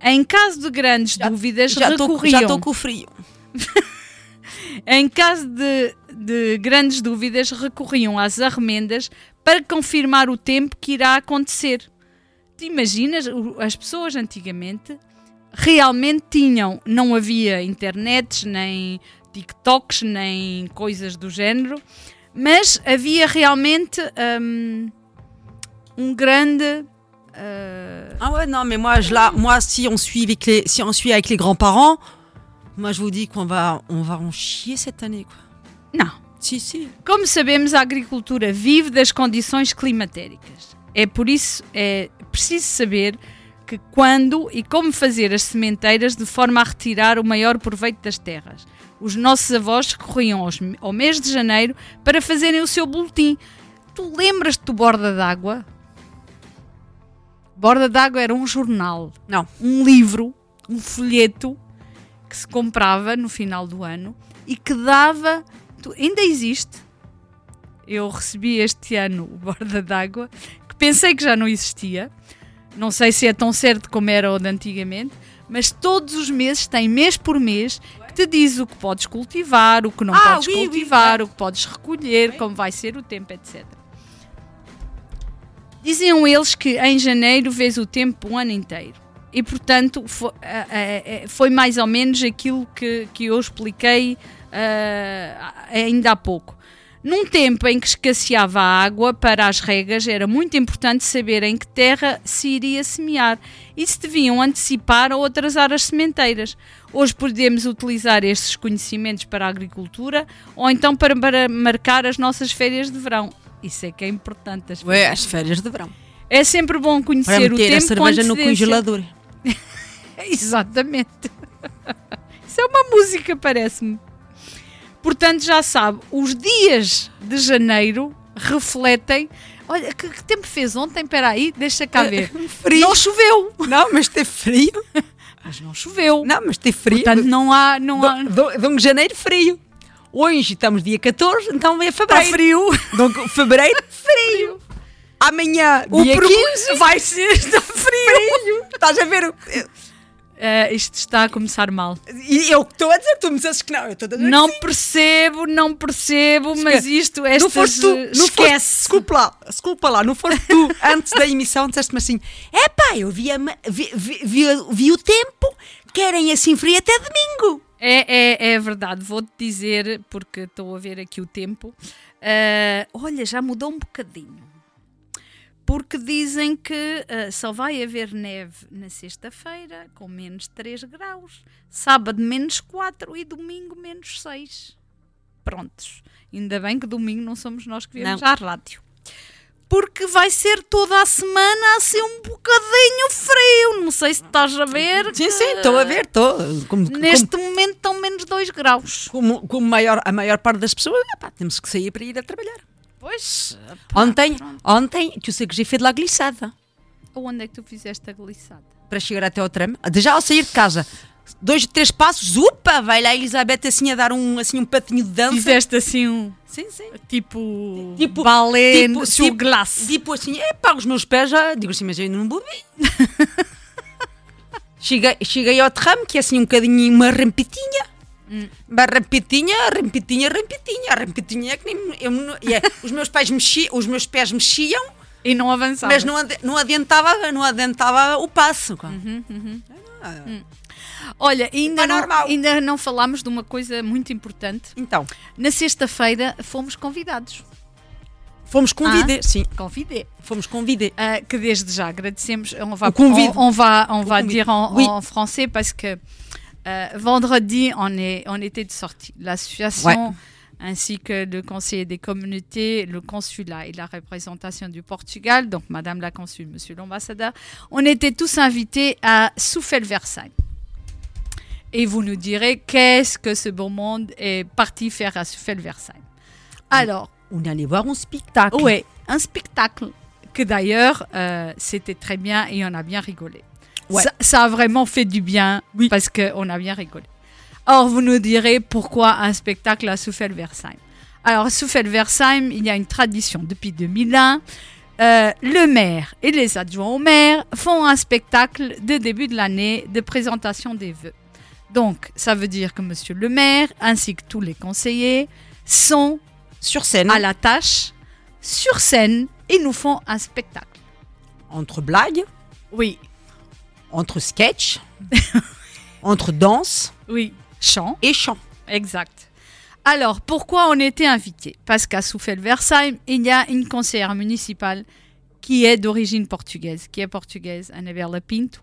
Em caso de grandes dúvidas, já tô- recorriam. já tô com frio. em caso de, de grandes dúvidas, recorriam às arremendas para confirmar o tempo que irá acontecer. Te imaginas, as pessoas antigamente realmente tinham, não havia internets, nem TikToks, nem coisas do género, mas havia realmente hum, um grande. euh, Ah ouais, non, mais moi, je, là, moi si, on suit avec les, si on suit avec les grands-parents, moi, je vous dis qu'on va, on va en chier cette année. Quoi. Não. Si, si. Como sabemos, a agricultura vive das condições climatéricas. É por isso é preciso saber que quando e como fazer as sementeiras de forma a retirar o maior proveito das terras. Os nossos avós recorriam aos- ao mês de janeiro para fazerem o seu boletim. Tu lembras-te do Borda d'Água? Borda d'Água era um jornal, não, um livro, um folheto que se comprava no final do ano e que dava. tu- ainda existe. Eu recebi este ano o Borda d'Água, pensei que já não existia. Não sei se é tão certo como era o de antigamente, mas todos os meses tem mês por mês que te diz o que podes cultivar, o que não Ah, podes oui, oui, cultivar, o que podes recolher, como vai ser o tempo, etc. Diziam eles que em janeiro vês o tempo o ano inteiro. E, portanto, foi, ah, ah, ah, foi mais ou menos aquilo que, que eu expliquei ah, ainda há pouco. Num tempo em que escasseava a água para as regas, era muito importante saber em que terra se iria semear e se deviam antecipar ou atrasar as sementeiras. Hoje podemos utilizar estes conhecimentos para a agricultura ou então para, para marcar as nossas férias de verão. Isso é que é importante. As Ouais, as férias de verão. É sempre bom conhecer Para o meter a tempo com cerveja no congelador. Exatamente. Isso é uma música, parece-me. Portanto, já sabe, os dias de janeiro refletem. Olha, que, que tempo fez ontem? Espera aí, deixa cá ver. Frio. Não choveu. Não, mas teve frio. Mas não choveu. Não, mas teve frio. Portanto, não há. Não há... Donc, donc, janeiro, frio. Hoje estamos dia 14, então é fevereiro. Está frio. Donc, fevereiro, frio. Amanhã, O dia progu- 15, vai ser está frio. Estás a ver? Eh, isto está a começar mal. E eu estou a dizer, tu me dizes que não. Eu estou a dizer Não que sim. percebo, não percebo, mas isto, não estas, foste tu, não foste, esquece. desculpa lá, desculpa lá, não foste tu, antes da emissão, disseste-me assim: é pá, eu vi, a vi, vi, vi, vi o tempo, querem assim frio até domingo. É, é, é verdade, vou-te dizer, porque estou a ver aqui o tempo. Ah, olha, já mudou um bocadinho. Porque dizem que ah, só vai haver neve na sexta-feira, com menos 3 graus, sábado menos 4 e domingo menos 6. Prontos. Ainda bem que domingo não somos nós que viemos Não. à rádio. Porque vai ser toda a semana assim um bocadinho frio. Não sei se estás a ver. Sim, que sim, estou a ver, estou. Como, Neste momento estão menos 2 graus. como, como maior, a maior parte das pessoas, epá, temos que sair para ir a trabalhar. Pois. Ontem, ontem, tu sei que já fez de lá glissada Onde é que tu fizeste a glissada? para chegar até ao trem. Já ao sair de casa, dois, três passos, upa, vai lá a Elizabeth assim a dar um, assim, um patinho de dança. Fizeste assim um. Sim, sim. Tipo. Tipo, balé tipo, tipo- glace. Tipo assim, é pá, os meus pés já. Digo assim, mas eu ainda não bebi. cheguei, cheguei ao tram, que é assim um bocadinho uma rampitinha. Uma rampitinha, rampitinha, rampitinha. A rampitinha é que nem. Eu, é, os, meus pés mexiam, os meus pés mexiam. E não avançava. Mas não, não, adiantava, não adiantava o passo. Uhum, Ah. Olha, ainda não, ainda não falámos de uma coisa muito importante. Então. Na sexta-feira fomos convidados. Fomos convidés, Ah, sim. Convidés. Fomos convidés. Euh, que desde já agradecemos. On va, on, on va, on va dire en, Oui. en français parce que euh, vendredi, on, est, on était de sortie. L'association Ouais. ainsi que le conseiller des communautés, le consulat et la représentation du Portugal, donc Madame la consul, Monsieur l'ambassadeur, on était tous invités à Souffel-Versailles. Et vous nous direz qu'est-ce que ce beau monde est parti faire à Souffel-Versailles. Alors, On allé voir un spectacle. oui, un spectacle que d'ailleurs euh, c'était très bien et on a bien rigolé. Ouais. Ça, ça a vraiment fait du bien parce qu'on a bien rigolé. Or, vous nous direz pourquoi un spectacle à Souffel-Versailles. Alors, à Souffel-Versailles, il y a une tradition depuis 2001. Euh, le maire et les adjoints au maire font un spectacle de début de l'année de présentation des vœux. Donc, ça veut dire que monsieur le maire ainsi que tous les conseillers sont sur scène à la tâche, sur scène, et nous font un spectacle. Entre blagues. Oui. Entre sketch. entre danse. Oui. Chant. Et chant. Exact. Alors, pourquoi on était invités Parce qu'à Souffel-Versailles, il y a une conseillère municipale qui est d'origine portugaise, qui est portugaise, Anabela Pinto,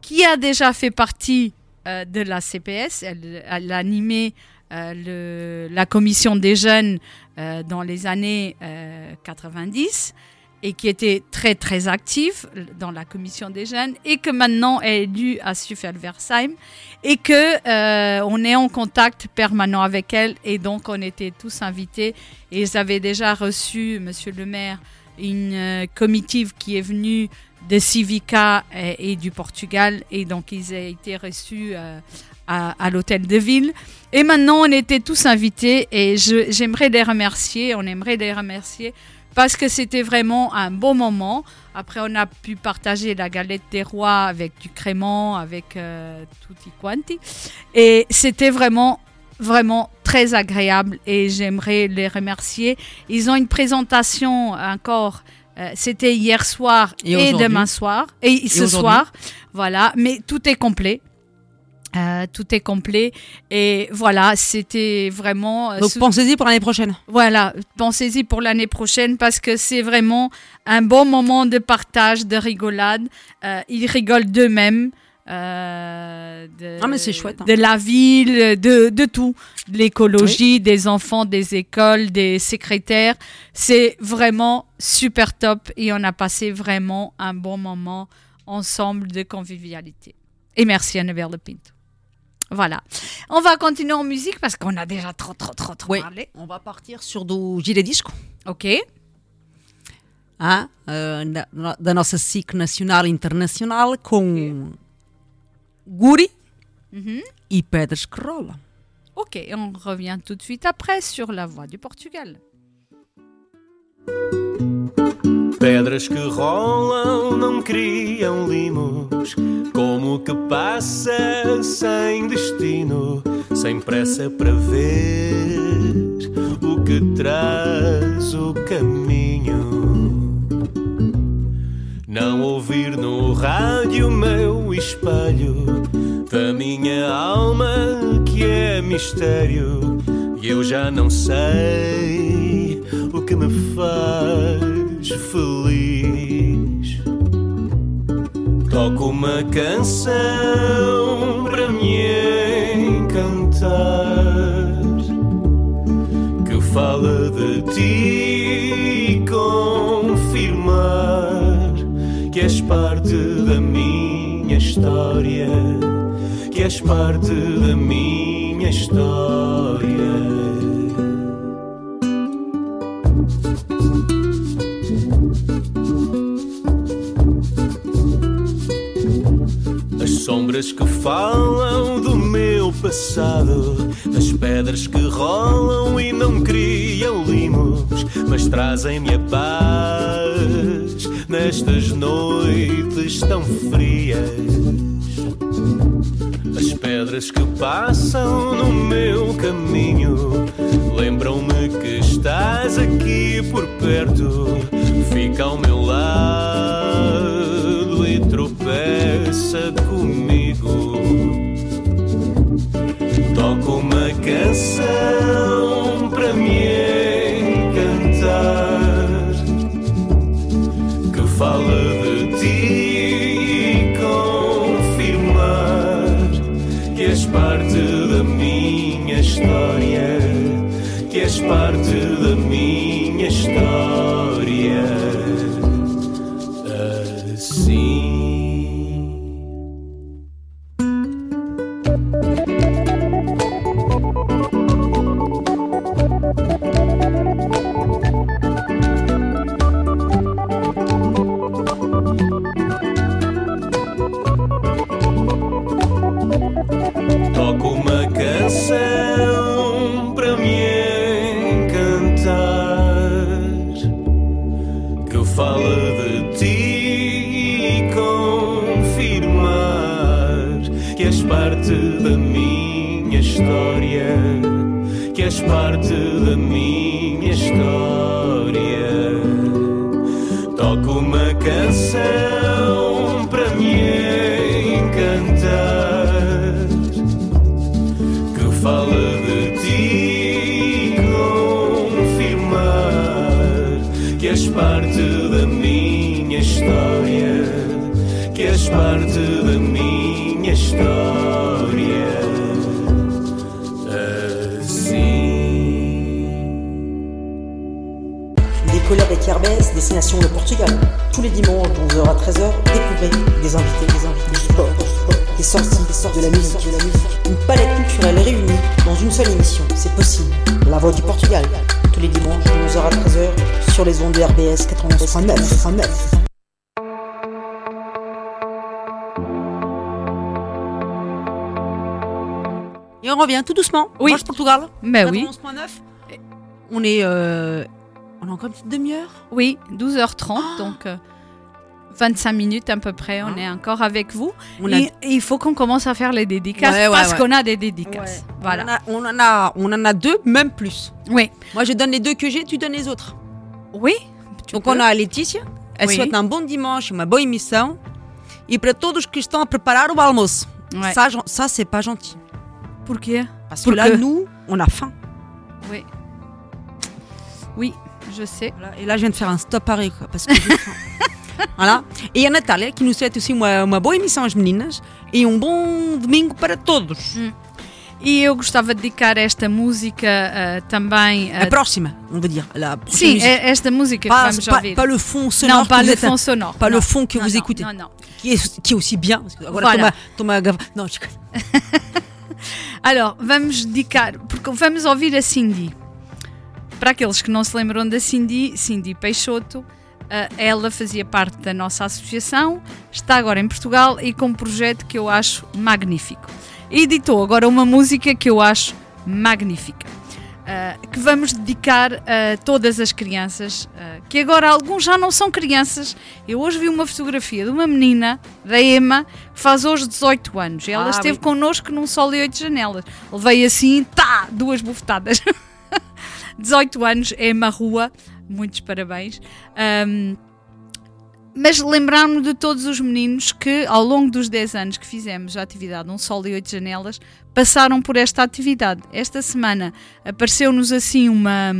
qui a déjà fait partie euh, de la CPS. Elle, elle a animé euh, le- la commission des jeunes euh, dans les années euh, 90 et qui était très très active dans la commission des jeunes et que maintenant est élue à Souffel-Versailles et que euh, on est en contact permanent avec elle et donc on était tous invités et avaient déjà reçu Monsieur le maire une euh, comitive qui est venue de Civica et, et du Portugal et donc ils ont été reçus euh, à, à l'hôtel de ville. Et maintenant on était tous invités et j'aimerais les remercier on aimerait les remercier parce que c'était vraiment un bon moment. Après, on a pu partager la galette des rois avec du crément, avec euh, tutti quanti. Et c'était vraiment, vraiment très agréable et j'aimerais les remercier. Ils ont une présentation encore. euh, c'était hier soir Et demain soir et, Et ce soir, voilà. Mais tout est complet. Euh, tout est complet et voilà, c'était vraiment. euh, Donc sous- pensez-y pour l'année prochaine. voilà, pensez-y pour l'année prochaine parce que c'est vraiment un bon moment de partage, de rigolade. Euh, ils rigolent d'eux-mêmes. euh, de, Ah, mais c'est chouette, hein. De la ville, de, de tout. De l'écologie, des enfants, des écoles, des secrétaires. C'est vraiment super top et on a passé vraiment un bon moment ensemble de convivialité. Et merci Annabelle Le Pinto. Voilà. On va continuer en musique parce qu'on a déjà trop, trop, trop, trop parlé. On va partir sur do Gilet Disco. Ok. Ah, eh, da, da nossa SIC nacional e internacional com Guri e Pedras que Rolam. Ok, on revient tout de suite après sur la voix du Portugal. Pedras que rolam não criam limos, como que passa sem destino, sem pressa para ver o que traz o caminho. Não ouvir no rádio meu espelho da minha alma que é mistério e eu já não sei o que me faz feliz. Toco uma canção para me encantar que fala de ti e confirmar que és parte da minha história, que és parte da minha história. Sombras que falam do meu passado, das pedras que rolam e não criam limos, mas trazem-me a paz nestas noites tão frias. As pedras que passam no meu caminho lembram-me que estás aqui por perto, fica ao meu lado e tropeça comigo. Toco uma canção para me encantar que fala de ti e confirmar que és parte da minha história, que és parte da minha história. Les ondes de RBS 91.9. 9. Et on revient tout doucement. Oui. Portugal. Mais oui. 91.9. On est, euh, on a encore une petite demi-heure? Oui, 12h30, donc euh, 25 minutes à peu près, on est encore avec vous. On a- Et, et il faut qu'on commence à faire les dédicaces Ouais, ouais, parce ouais. qu'on a des dédicaces. Voilà. On en, a, on, en a, on en a deux, même plus. Oui. Moi, je donne les deux que j'ai, tu donnes les autres. Oui. Donc, peux. on a Letícia. Elle Oui. souhaite un bon dimanche, uma boa emissão. E para todos que estão a preparar o almoço. Ouais. Ça, ça c'est pas gentil. Pour quê? Parce Pour que là, que- nous, on a faim. Oui. Oui, je sais. Voilà. Et là, je viens de faire un stop arrêt, quoi, parce que j'ai faim. Voilà. E a Natália, que nos souhaite aussi uma, uma boa emissão às meninas e um bom domingo para todos. E eu gostava de dedicar esta música ah, também. A próxima, on va dire. La Sim, musique. é- esta música Pas, que vamos pas- ouvir. pas le fond sonore. Não, pas le fond sonore. Pas Non. le fond que Non, vous non, écoutez. non, non. Qui, est, qui est aussi bien. Parce que agora Voilà. toma, toma Não, desculpa. Alors, vamos dedicar, porque vamos ouvir a Cindy. Para aqueles que não se lembram da Cindy, Cindy Peixoto, ah, ela fazia parte da nossa associação, está agora em Portugal e com um projeto que eu acho magnífico. Editou agora uma música que eu acho magnífica. ah, que vamos dedicar a todas as crianças, ah, que agora alguns já não são crianças. Eu hoje vi uma fotografia de uma menina, da Ema, que faz hoje 18 anos. Ela Ah, esteve oui. connosco num sol e oito janelas. Levei assim, tá, duas bufetadas. 18 anos, Ema Rua, muitos parabéns. Ahm, mas lembrar-me de todos os meninos que, ao longo dos 10 anos que fizemos a atividade Um Sol e Oito Janelas, passaram por esta atividade. Esta semana apareceu-nos assim uma.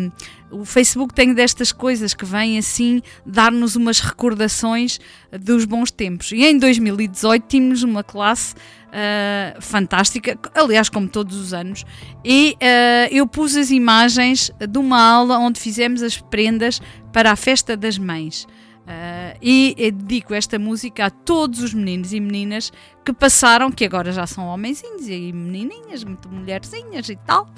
O Facebook tem destas coisas que vêm assim dar-nos umas recordações dos bons tempos. E em 2018 tínhamos uma classe ah, fantástica, aliás, como todos os anos, e ah, eu pus as imagens de uma aula onde fizemos as prendas para a festa das mães. Ah, e dedico esta música a todos os meninos e meninas que passaram, que agora já são homenzinhos e menininhas, muito mulherzinhas e tal,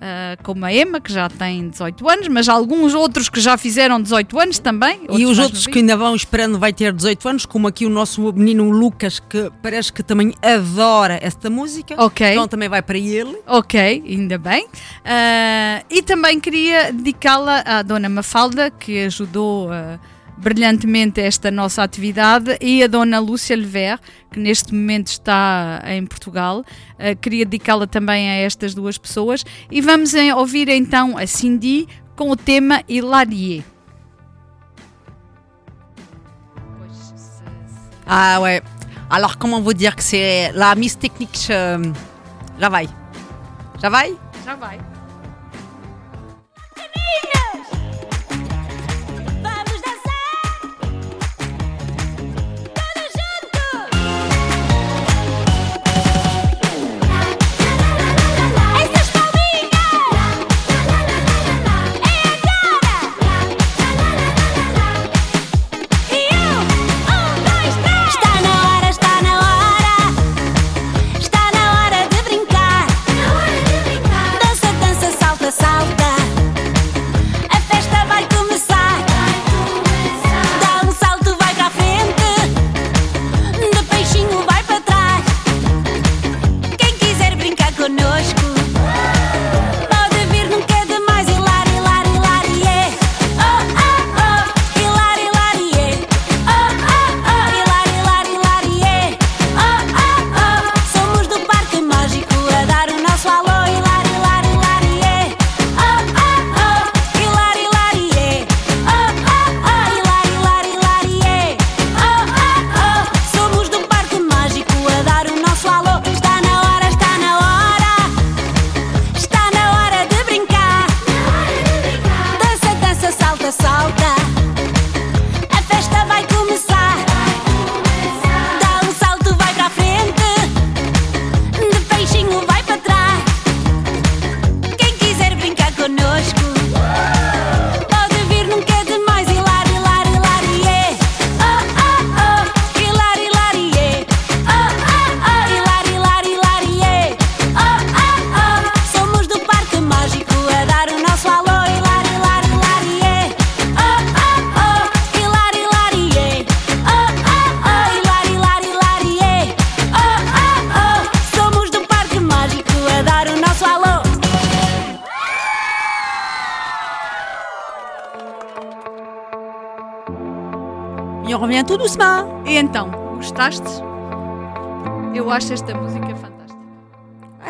ah, como a Emma, que já tem 18 anos, mas alguns outros que já fizeram 18 anos também. E os outros que ainda vão esperando vai ter 18 anos, como aqui o nosso menino Lucas, que parece que também adora esta música. Ok. Então também vai para ele. Ok, ainda bem. Ah, e também queria dedicá-la à Dona Mafalda, que ajudou ah, brilhantemente esta nossa atividade, e a Dona Lúcia Lever, que neste momento está em Portugal. Ah, queria dedicá-la também a estas duas pessoas. E vamos em- ouvir então a Cindy com o tema Hilarie. Ah ouais. Alors comment vous dire que c'est la Miss Technique euh, Javaille. Já vai?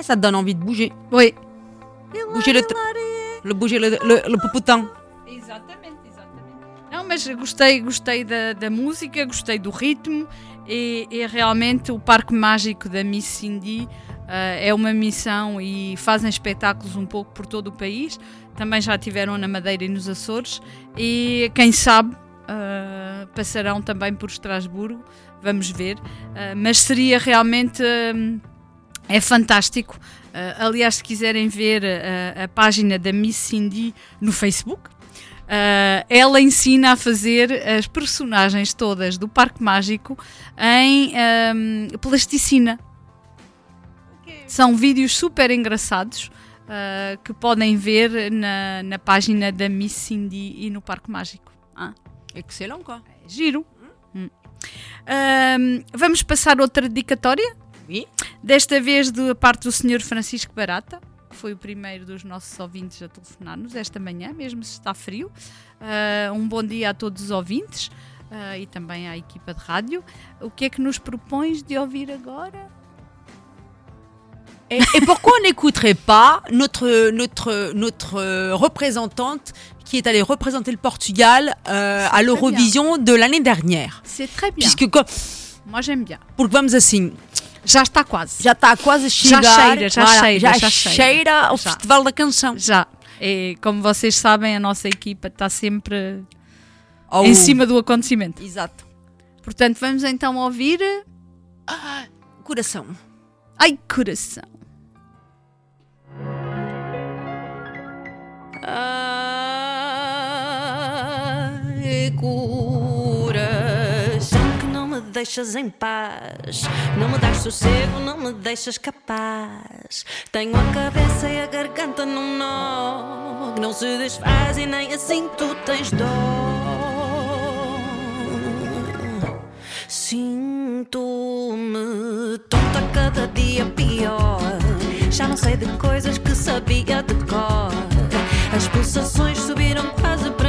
Ça te donne envie de bouger. Oui. Bouger le, le bouger le, le, le poupoutão. Exatamente, exatamente. Não, mas gostei, gostei da, da música, gostei do ritmo e, e realmente o Parque Mágico da Miss Cindy ah, é uma missão e fazem espetáculos um pouco por todo o país. Também já tiveram na Madeira e nos Açores e quem sabe ah, passarão também por Estrasburgo. Vamos ver. Ah, mas seria realmente. É fantástico. Ah, aliás, se quiserem ver ah, a página da Miss Cindy no Facebook, ah, ela ensina a fazer as personagens todas do Parque Mágico em ahm, plasticina. São vídeos super engraçados ah, que podem ver na, na página da Miss Cindy e no Parque Mágico. Ah. Excellent, quoi. Giro. Hum. Ahm, vamos passar outra dedicatória? Desta vez da parte do Sr. Francisco Barata, que foi o primeiro dos nossos ouvintes a telefonar-nos esta manhã, mesmo se está frio. Ah, um bom dia a todos os ouvintes ah, e também à equipa de rádio. O que é que nos propões de ouvir agora? Et, et pourquoi on n'écouterait pas notre, notre, notre représentante qui est allée représenter le Portugal euh, à l'Eurovision de l'année dernière C'est très bien. Puisque Moi j'aime bien. porque vamos assim, Já está quase. já está quase a Já chegar, cheira, já Voilà, cheira, já já cheira, cheira. o Já. Festival da Canção. Já. E como vocês sabem, a nossa equipa está sempre Ao- em cima do acontecimento. Exato. Portanto, vamos então ouvir. Coração. Ai, coração. Deixas em paz. Não me dás sossego, não me deixas capaz. Tenho a cabeça e a garganta num nó. que Não se desfaz e nem assim tu tens dó. Sinto-me tonta cada dia pior. Já não sei de coisas que sabia de cor. As pulsações subiram quase para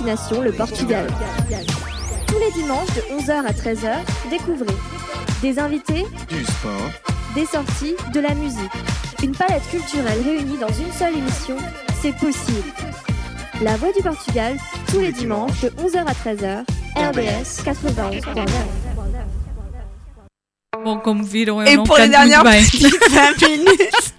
Destination le Portugal. Tous les dimanches de 11h à 13h, découvrez des invités, Du sport, des sorties, de la musique. Une palette culturelle réunie dans une seule émission, c'est possible. La Voix du Portugal, tous les dimanches de 11h à 13h, RBS 91.9. Bom, como viram, eu Et não pour les canto muito dernières bem. petites 20 minutes.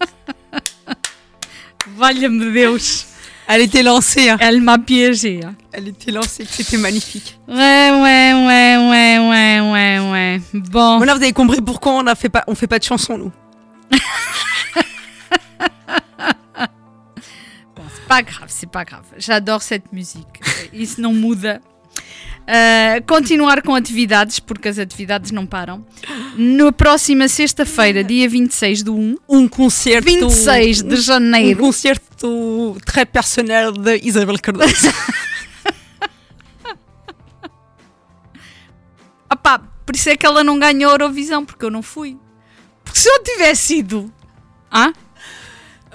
Valha-me Deus. Elle était lancée. hein. Elle m'a piégée. hein. Elle était lancée, c'était magnifique. Ouais, ouais, ouais, ouais, ouais, ouais, ouais. Bon. Bon, là, vous avez compris pourquoi on ne fait pas, on fait pas de chansons, nous. C'est pas grave, c'est pas grave. J'adore cette musique. Isso não muda. Uh, continuar com atividades, porque as atividades não param. Na próxima sexta-feira, dia 26 do 1, Um concerto. 26 de Um janeiro. concerto très personnel de Isabel Cardoso. Opá, por isso é que ela não ganhou a Eurovisão, porque eu não fui. Porque se eu tivesse ido, ah,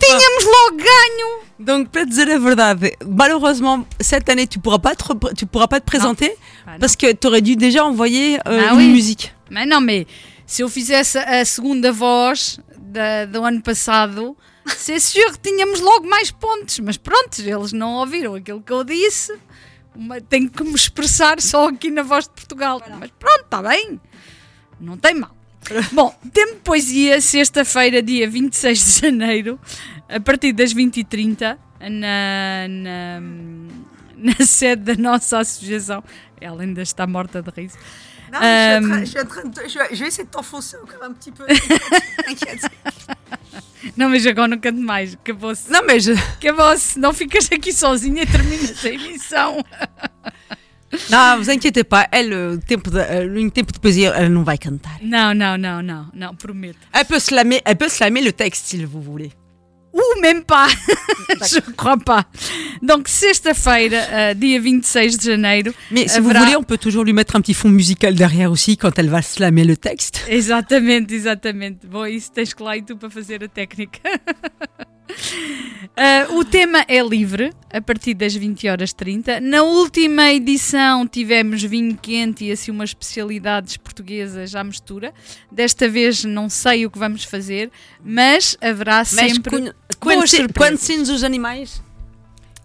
tínhamos logo ganho. Donc, para dizer a verdade, malheureusement, cette année, tu pourras pas te, repr- tu pourras pas te présenter parce que tu aurais dû déjà envoyer euh, Ah une oui. musique. Mas não, mas se eu fizesse a segunda voz da- do ano passado, c'est sûr que tínhamos logo mais pontos. Mas pronto, eles não ouviram aquilo que eu disse. Uma- tenho que me expressar só aqui na voz de Portugal. Mas pronto, está bem. Não tem mal. Bom, tempo de poesia, sexta-feira, dia 26 de janeiro, a partir das 20h30, na, na, na sede da nossa associação. Ela ainda está morta de riso. Non, mais Euh, je, suis en train- de je vais, je vais essayer de t'enfoncer encore un petit peu. T'inquiète. Não, mas agora não canto mais. Acabou-se. Não, mas. Acabou-se. Não ficas aqui sozinha e terminas a emissão. Não, vous inquiétez pas, elle, euh, tempo de, euh, une tempo de poésie, elle não vai cantar. Não, não, não, não, não, prometo. Elle peut slammer, elle peut slammer le texte si vous voulez. Ou même pas. Je crois pas. Donc, sexta-feira, euh, dia 26 de janeiro. Mais si haverá- vous voulez, on peut toujours lui mettre un petit fond musical derrière aussi quand elle va slammer le texte. Exatamente, exatamente. Bom, isso tens que lá e tu para fazer a técnica. Ah, o tema é livre, a partir das 20 horas 30. Na última edição tivemos vinho quente e assim umas especialidades portuguesas à mistura. Desta vez não sei o que vamos fazer, mas haverá Mas sempre boas conhecer- surpresas. conhecendo os animais,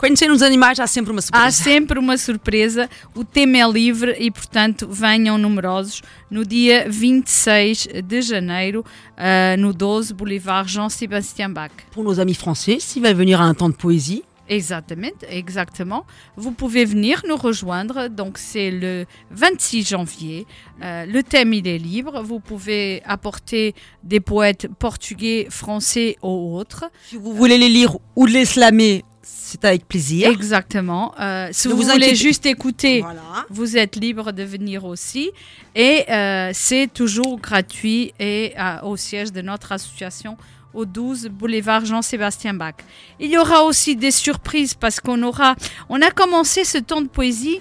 conhecendo os animais há sempre uma surpresa. Há sempre uma surpresa. O tema é livre e, portanto, venham numerosos no dia 26 de janeiro, ah, no 12 Boulevard Jean-Sébastien Bach. Pour nos amis français, s'ils veulent venir à un temps de poésie, Exactement, exactement. Vous pouvez venir nous rejoindre. Donc, c'est le 26 janvier. Euh, le thème, il est libre. Vous pouvez apporter des poètes portugais, français ou autres. si vous voulez les lire ou les slammer, C'est avec plaisir. Exactement. Euh, si Ne vous, vous voulez inquiétez- juste écouter, Voilà. vous êtes libre de venir aussi. Et euh, c'est toujours gratuit et euh, au siège de notre association au 12 boulevard Jean-Sébastien Bach. Il y aura aussi des surprises parce qu'on aura, on a commencé ce temps de poésie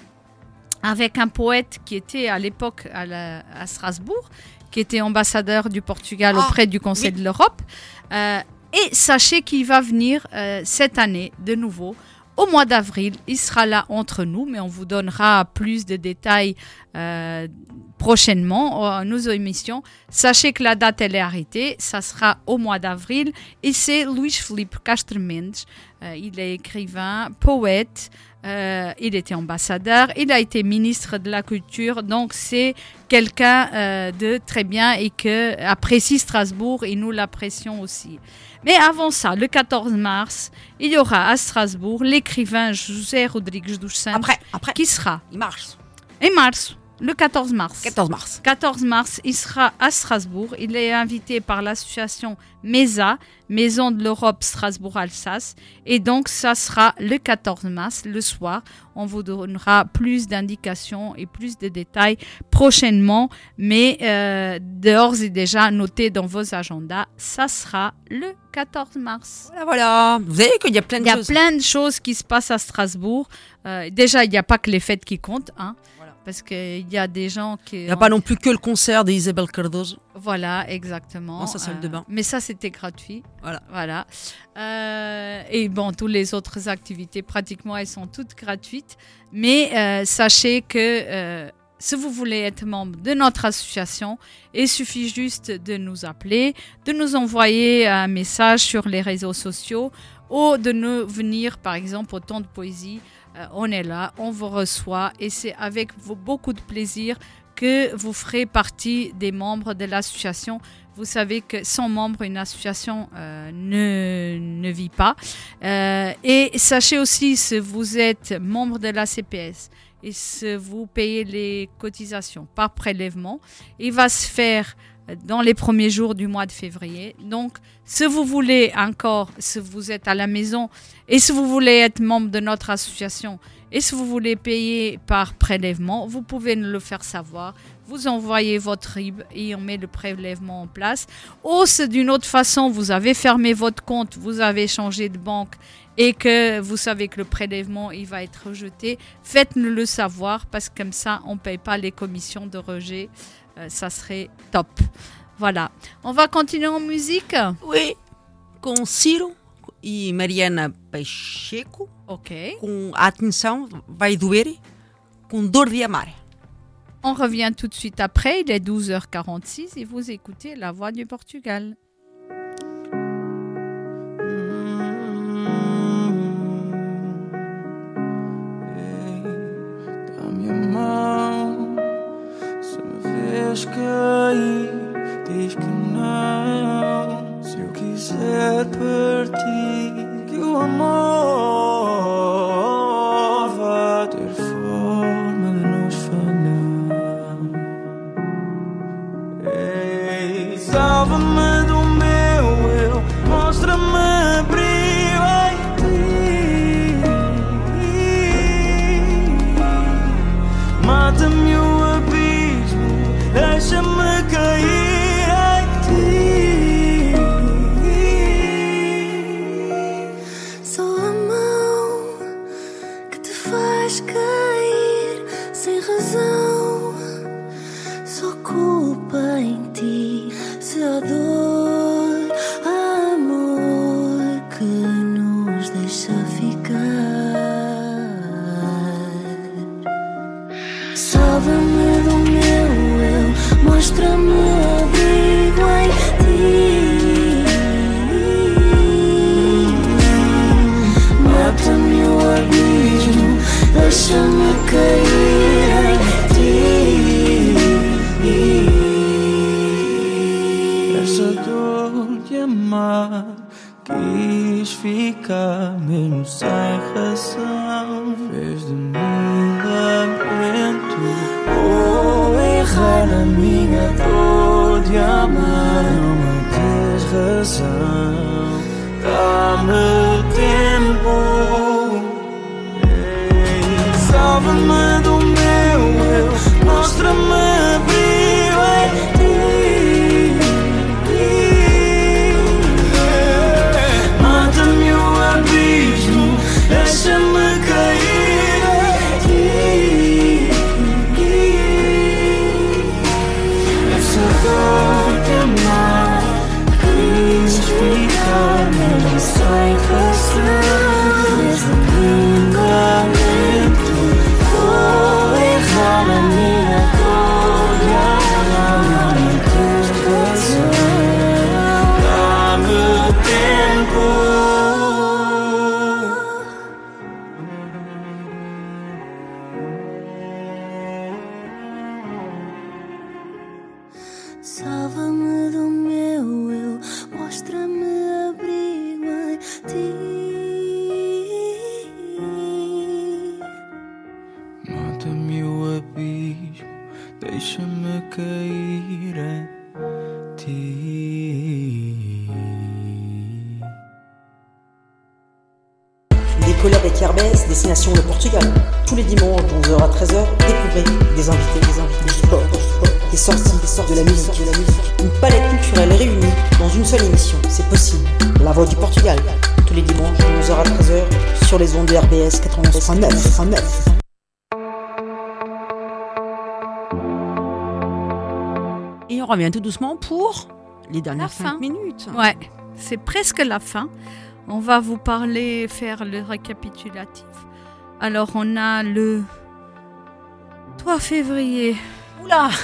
avec un poète qui était à l'époque à Strasbourg, qui était ambassadeur du Portugal Ah, auprès du Conseil de l'Europe. Euh, et sachez qu'il va venir euh, cette année de nouveau. Au mois d'avril, il sera là entre nous, mais on vous donnera plus de détails euh, prochainement à nos émissions. Sachez que la date elle est arrêtée, ça sera au mois d'avril et c'est Luís Felipe Castro. Euh, il est écrivain, poète, euh, il était ambassadeur, il a été ministre de la Culture, donc c'est quelqu'un euh, de très bien et que apprécie Strasbourg et nous l'apprécions aussi. Mais avant ça, le 14 mars, il y aura à Strasbourg l'écrivain José Rodrigues dos Santos Après, après. qui sera Il marche. et mars, le 14 mars. 14 mars. 14 mars, il sera à Strasbourg. Il est invité par l'association MESA, Maison de l'Europe Strasbourg-Alsace. Et donc, ça sera le 14 mars, le soir. On vous donnera plus d'indications et plus de détails prochainement. Mais euh, d'ores et déjà, notez dans vos agendas, ça sera le 14 mars. Voilà, voilà. Vous savez qu'il y a plein de Il y a choses. plein de choses qui se passent à Strasbourg. Euh, déjà, il n'y a pas que les fêtes qui comptent, hein, parce qu'il y a des gens qui. Il n'y a pas non plus que le concert d'Isabelle Cardoso. Voilà, exactement. Dans sa salle de Euh, bain. Mais ça, c'était gratuit. Voilà. Voilà. Euh, et bon, toutes les autres activités, pratiquement, elles sont toutes gratuites. Mais euh, sachez que euh, si vous voulez être membre de notre association, il suffit juste de nous appeler, de nous envoyer un message sur les réseaux sociaux ou de nous venir, par exemple, au temps de poésie. Euh, on est là, on vous reçoit et c'est avec beaucoup de plaisir que vous ferez partie des membres de l'association. Vous savez que sans membres, une association euh, ne, ne vit pas. Euh, et sachez aussi, si vous êtes membre de la CPS et si vous payez les cotisations par prélèvement, il va se faire dans les premiers jours du mois de février. Donc, si vous voulez encore, si vous êtes à la maison et si vous voulez être membre de notre association et si vous voulez payer par prélèvement, vous pouvez nous le faire savoir. Vous envoyez votre RIB et on met le prélèvement en place. Ou si d'une autre façon, vous avez fermé votre compte, vous avez changé de banque et que vous savez que le prélèvement il va être rejeté, faites-nous le savoir parce que comme ça, on ne paye pas les commissions de rejet. Euh, ça serait top. Voilà. On va continuer en musique? Oui. Com Ciro e Mariana Pacheco. Ok. Com atenção vai doer com dor de amar. On revient tout de suite après. Il est 12h46 et vous écoutez La Voix du Portugal. Vês cair Diz que não. Se eu quiser partir Que o amor revient tout doucement pour les dernières fin. 5 minutes. Ouais, c'est presque la fin. On va vous parler, faire le récapitulatif. Alors, on a le 3 février. Oula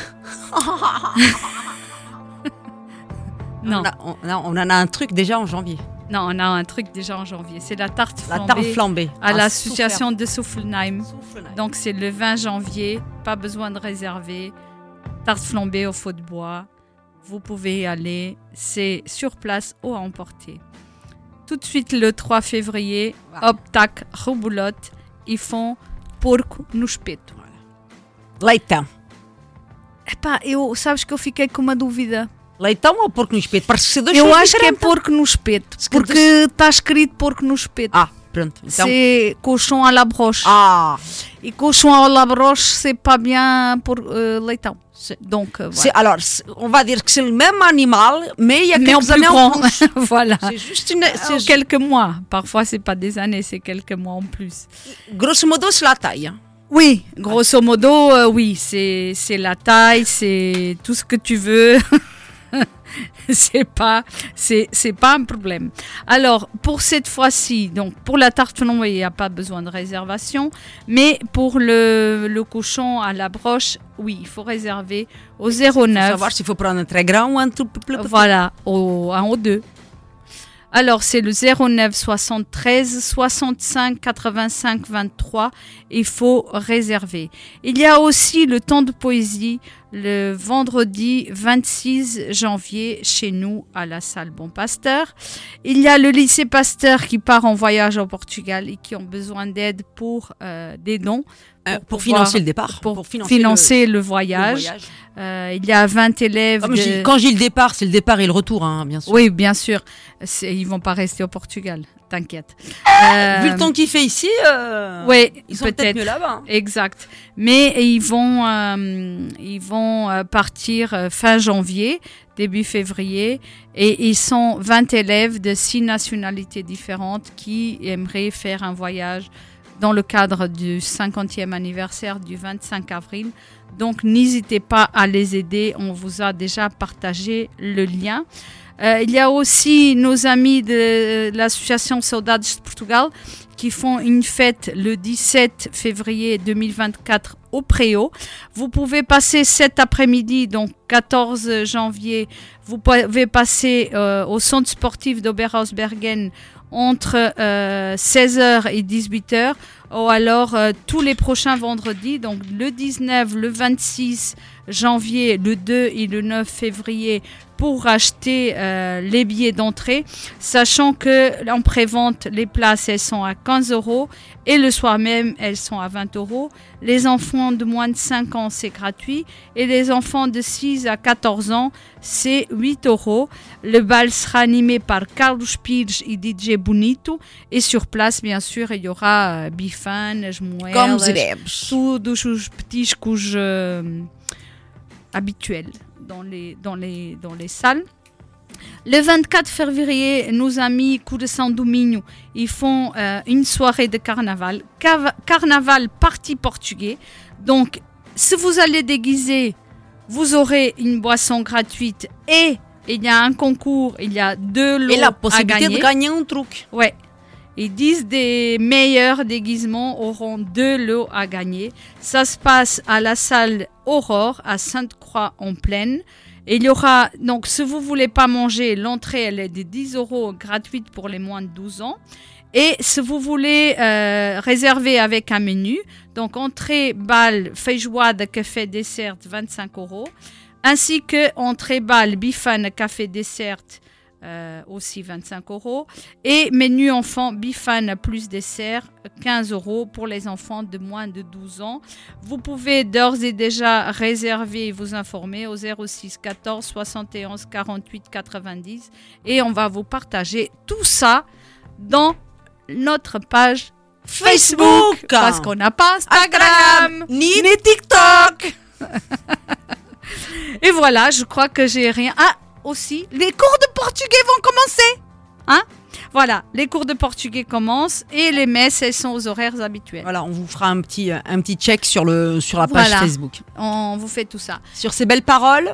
Non. On, a- on a- on en a un truc déjà en janvier. Non, on a un truc déjà en janvier. C'est la tarte La flambée. tarte flambée. À Ah, l'association de Soufflenheim. Donc, c'est le 20 janvier. Pas besoin de réserver. Tarte flambée au feu de bois. Vous pouvez y aller. C'est sur place ou à emporter. Tout de suite, le 3 février, hop, tac, reboulotte. Ils font porco no espeto. Leitão. Epá, eu, sabes que eu fiquei com uma dúvida. Leitão ou porco no espeto? Parece ser dois Eu acho que é diferentes. porco no espeto. que Porque está escrito porco no espeto. Ah, pronto. Então- C'est cochon à la broche. Ah. Et cochon à la broche, c'est pas bien pour euh, leitão. Donc, euh, voilà. Alors, on va dire que c'est le même animal, mais il y a Mais quelques années en plus. voilà. C'est juste une. Quelques mois. Parfois, c'est pas des années, c'est quelques mois en plus. Grosso modo, c'est la taille. hein. Oui, grosso modo, euh, oui, c'est c'est la taille, c'est tout ce que tu veux. c'est pas c'est c'est pas un problème. Alors pour cette fois-ci, donc pour la tarte flambée, il n'y a pas besoin de réservation, mais pour le, le cochon à la broche, oui, il faut réserver au 09. Faut savoir s'il faut prendre un très grand ou un tout plus petit. Voilà, au 1 ou 2. Alors, c'est le 09 73 65 85 23. Il faut réserver. Il y a aussi le temps de poésie le vendredi 26 janvier chez nous à la salle Bon Pasteur. Il y a le lycée Pasteur qui part en voyage au Portugal et qui ont besoin d'aide pour euh, des dons. Euh, pour pouvoir- financer le départ, Pour, pour financer financer, le- le, voyage. le voyage. Euh, il y a 20 élèves. Ah, de- Quand j'ai le départ, c'est le départ et le retour, hein, bien sûr. oui, bien sûr. Ils vont pas rester au Portugal, t'inquiète. Vu le temps qu'il fait ici, euh, oui, ils sont peut-être mieux là-bas. hein. Exact. Mais ils vont, euh, ils vont euh, partir euh, fin janvier, début février, et ils sont 20 élèves de six nationalités différentes qui aimeraient faire un voyage dans le cadre du 50e anniversaire du 25 avril. Donc n'hésitez pas à les aider, on vous a déjà partagé le lien. Euh, il y a aussi nos amis de l'association Saudades de Portugal qui font une fête le 17 février 2024 au Préau. Vous pouvez passer cet après-midi, donc 14 janvier, vous pouvez passer euh, au centre sportif d'Oberhausbergen entre 16h et 18h ou alors euh, tous les prochains vendredis, donc le 19, le 26 janvier, le 2 et le 9 février pour acheter euh, les billets d'entrée, sachant que en prévente, les places elles sont à 15 euros et le soir même elles sont à 20 euros. Les enfants de moins de 5 ans c'est gratuit et les enfants de 6 à 14 ans c'est 8 euros. Le bal sera animé par Carlos Pires et DJ Bonito et sur place bien sûr il y aura euh, moelas, Como diremos. todos os petiscos euh, habituels dans les, dans, les, dans les salles. Le 24 février, nos amis Couração do Minho, ils font euh, une soirée de carnaval. Carnaval parti portugais. Donc, si vous allez déguiser, vous aurez une boisson gratuite et il y a un concours, il y a deux lots Et la à possibilité de gagner. gagner un truc. Ouais. Et 10 des meilleurs déguisements auront deux lots à gagner. Ça se passe à la salle Aurore à Sainte-Croix-en-Plaine. Et il y aura, donc si vous voulez pas manger, l'entrée elle est de 10 euros gratuite pour les moins de 12 ans. Et si vous voulez euh, réserver avec un menu, donc entrée, bal, feijoada, café, dessert, 25 euros. Ainsi que entrée, bal, bifane, café, dessert, euh, aussi 25 euros. Et menu enfant bifane plus dessert, 15 euros pour les enfants de moins de 12 ans. Vous pouvez d'ores et déjà réserver et vous informer au 06 14 71 48 90 et on va vous partager tout ça dans notre page Facebook, Facebook. parce qu'on n'a pas Instagram, ni, TikTok. et voilà, je crois que j'ai rien. Ah, aussi, les cours de portugais vont commencer. Hein? Voilà, les cours de portugais commencent et les messes, elles sont aux horaires habituels. Voilà, on vous fera un petit, un petit check sur, le, sur la page Voilà. Facebook. On vous fait tout ça. Sur ces belles paroles,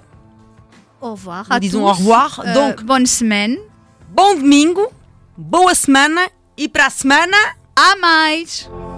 Au revoir. à disons tous. au revoir. Euh, Donc, bonne semaine. Bon domingo, boa semana e para a semana. A mais!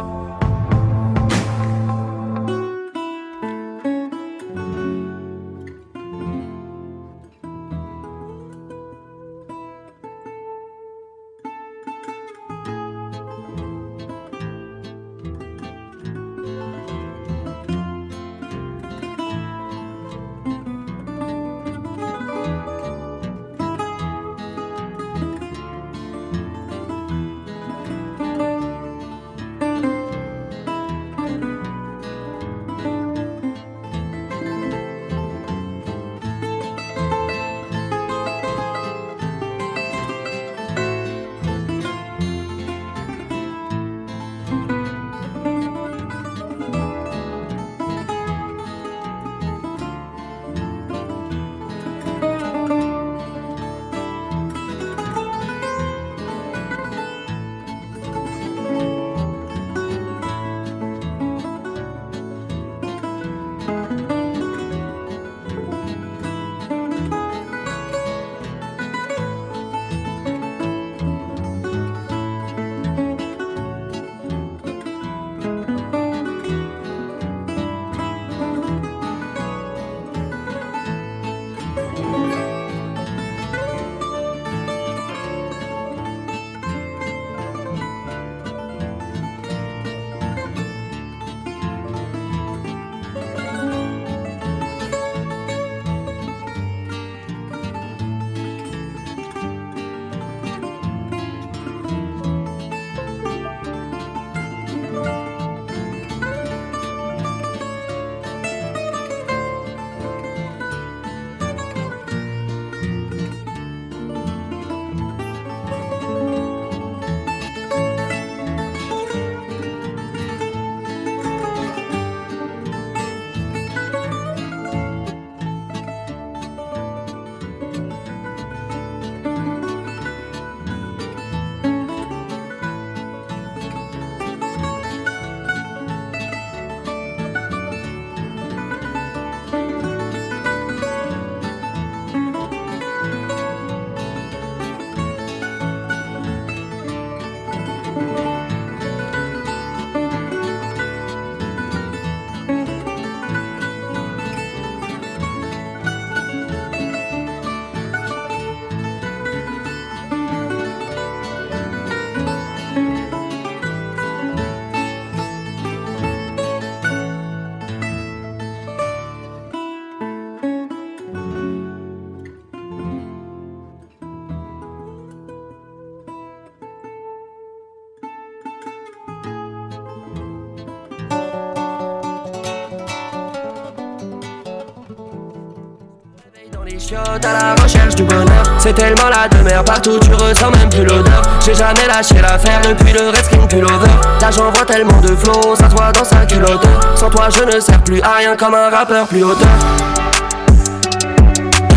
C'est tellement la demeure partout tu ressens même plus l'odeur. J'ai jamais lâché l'affaire depuis le Redskin pullover Là j'envoie tellement de flow, ça se voit dans sa culotte Sans toi je ne sers plus à rien comme un rappeur plus hauteur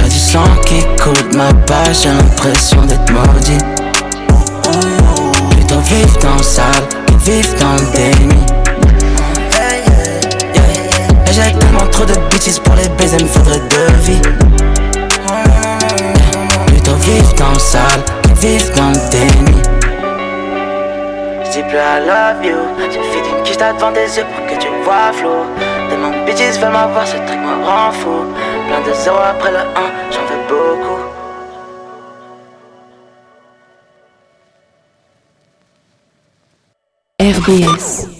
Y'a du sang qui coule ma page, j'ai l'impression d'être maudit Plutôt vivre dans le sale que vivre dans le déni. Et j'ai tellement trop de bitches pour les baiser, me faudrait deux vies Plutôt vivre dans le sale que vivre dans le déni. J'dis plus I love you. Suffit d'une quiche devant des yeux pour que tu me vois flou. Tellement de bitches veulent m'avoir, ce truc me rend fou. Plein de zéros après le 1, j'en veux beaucoup. RBS.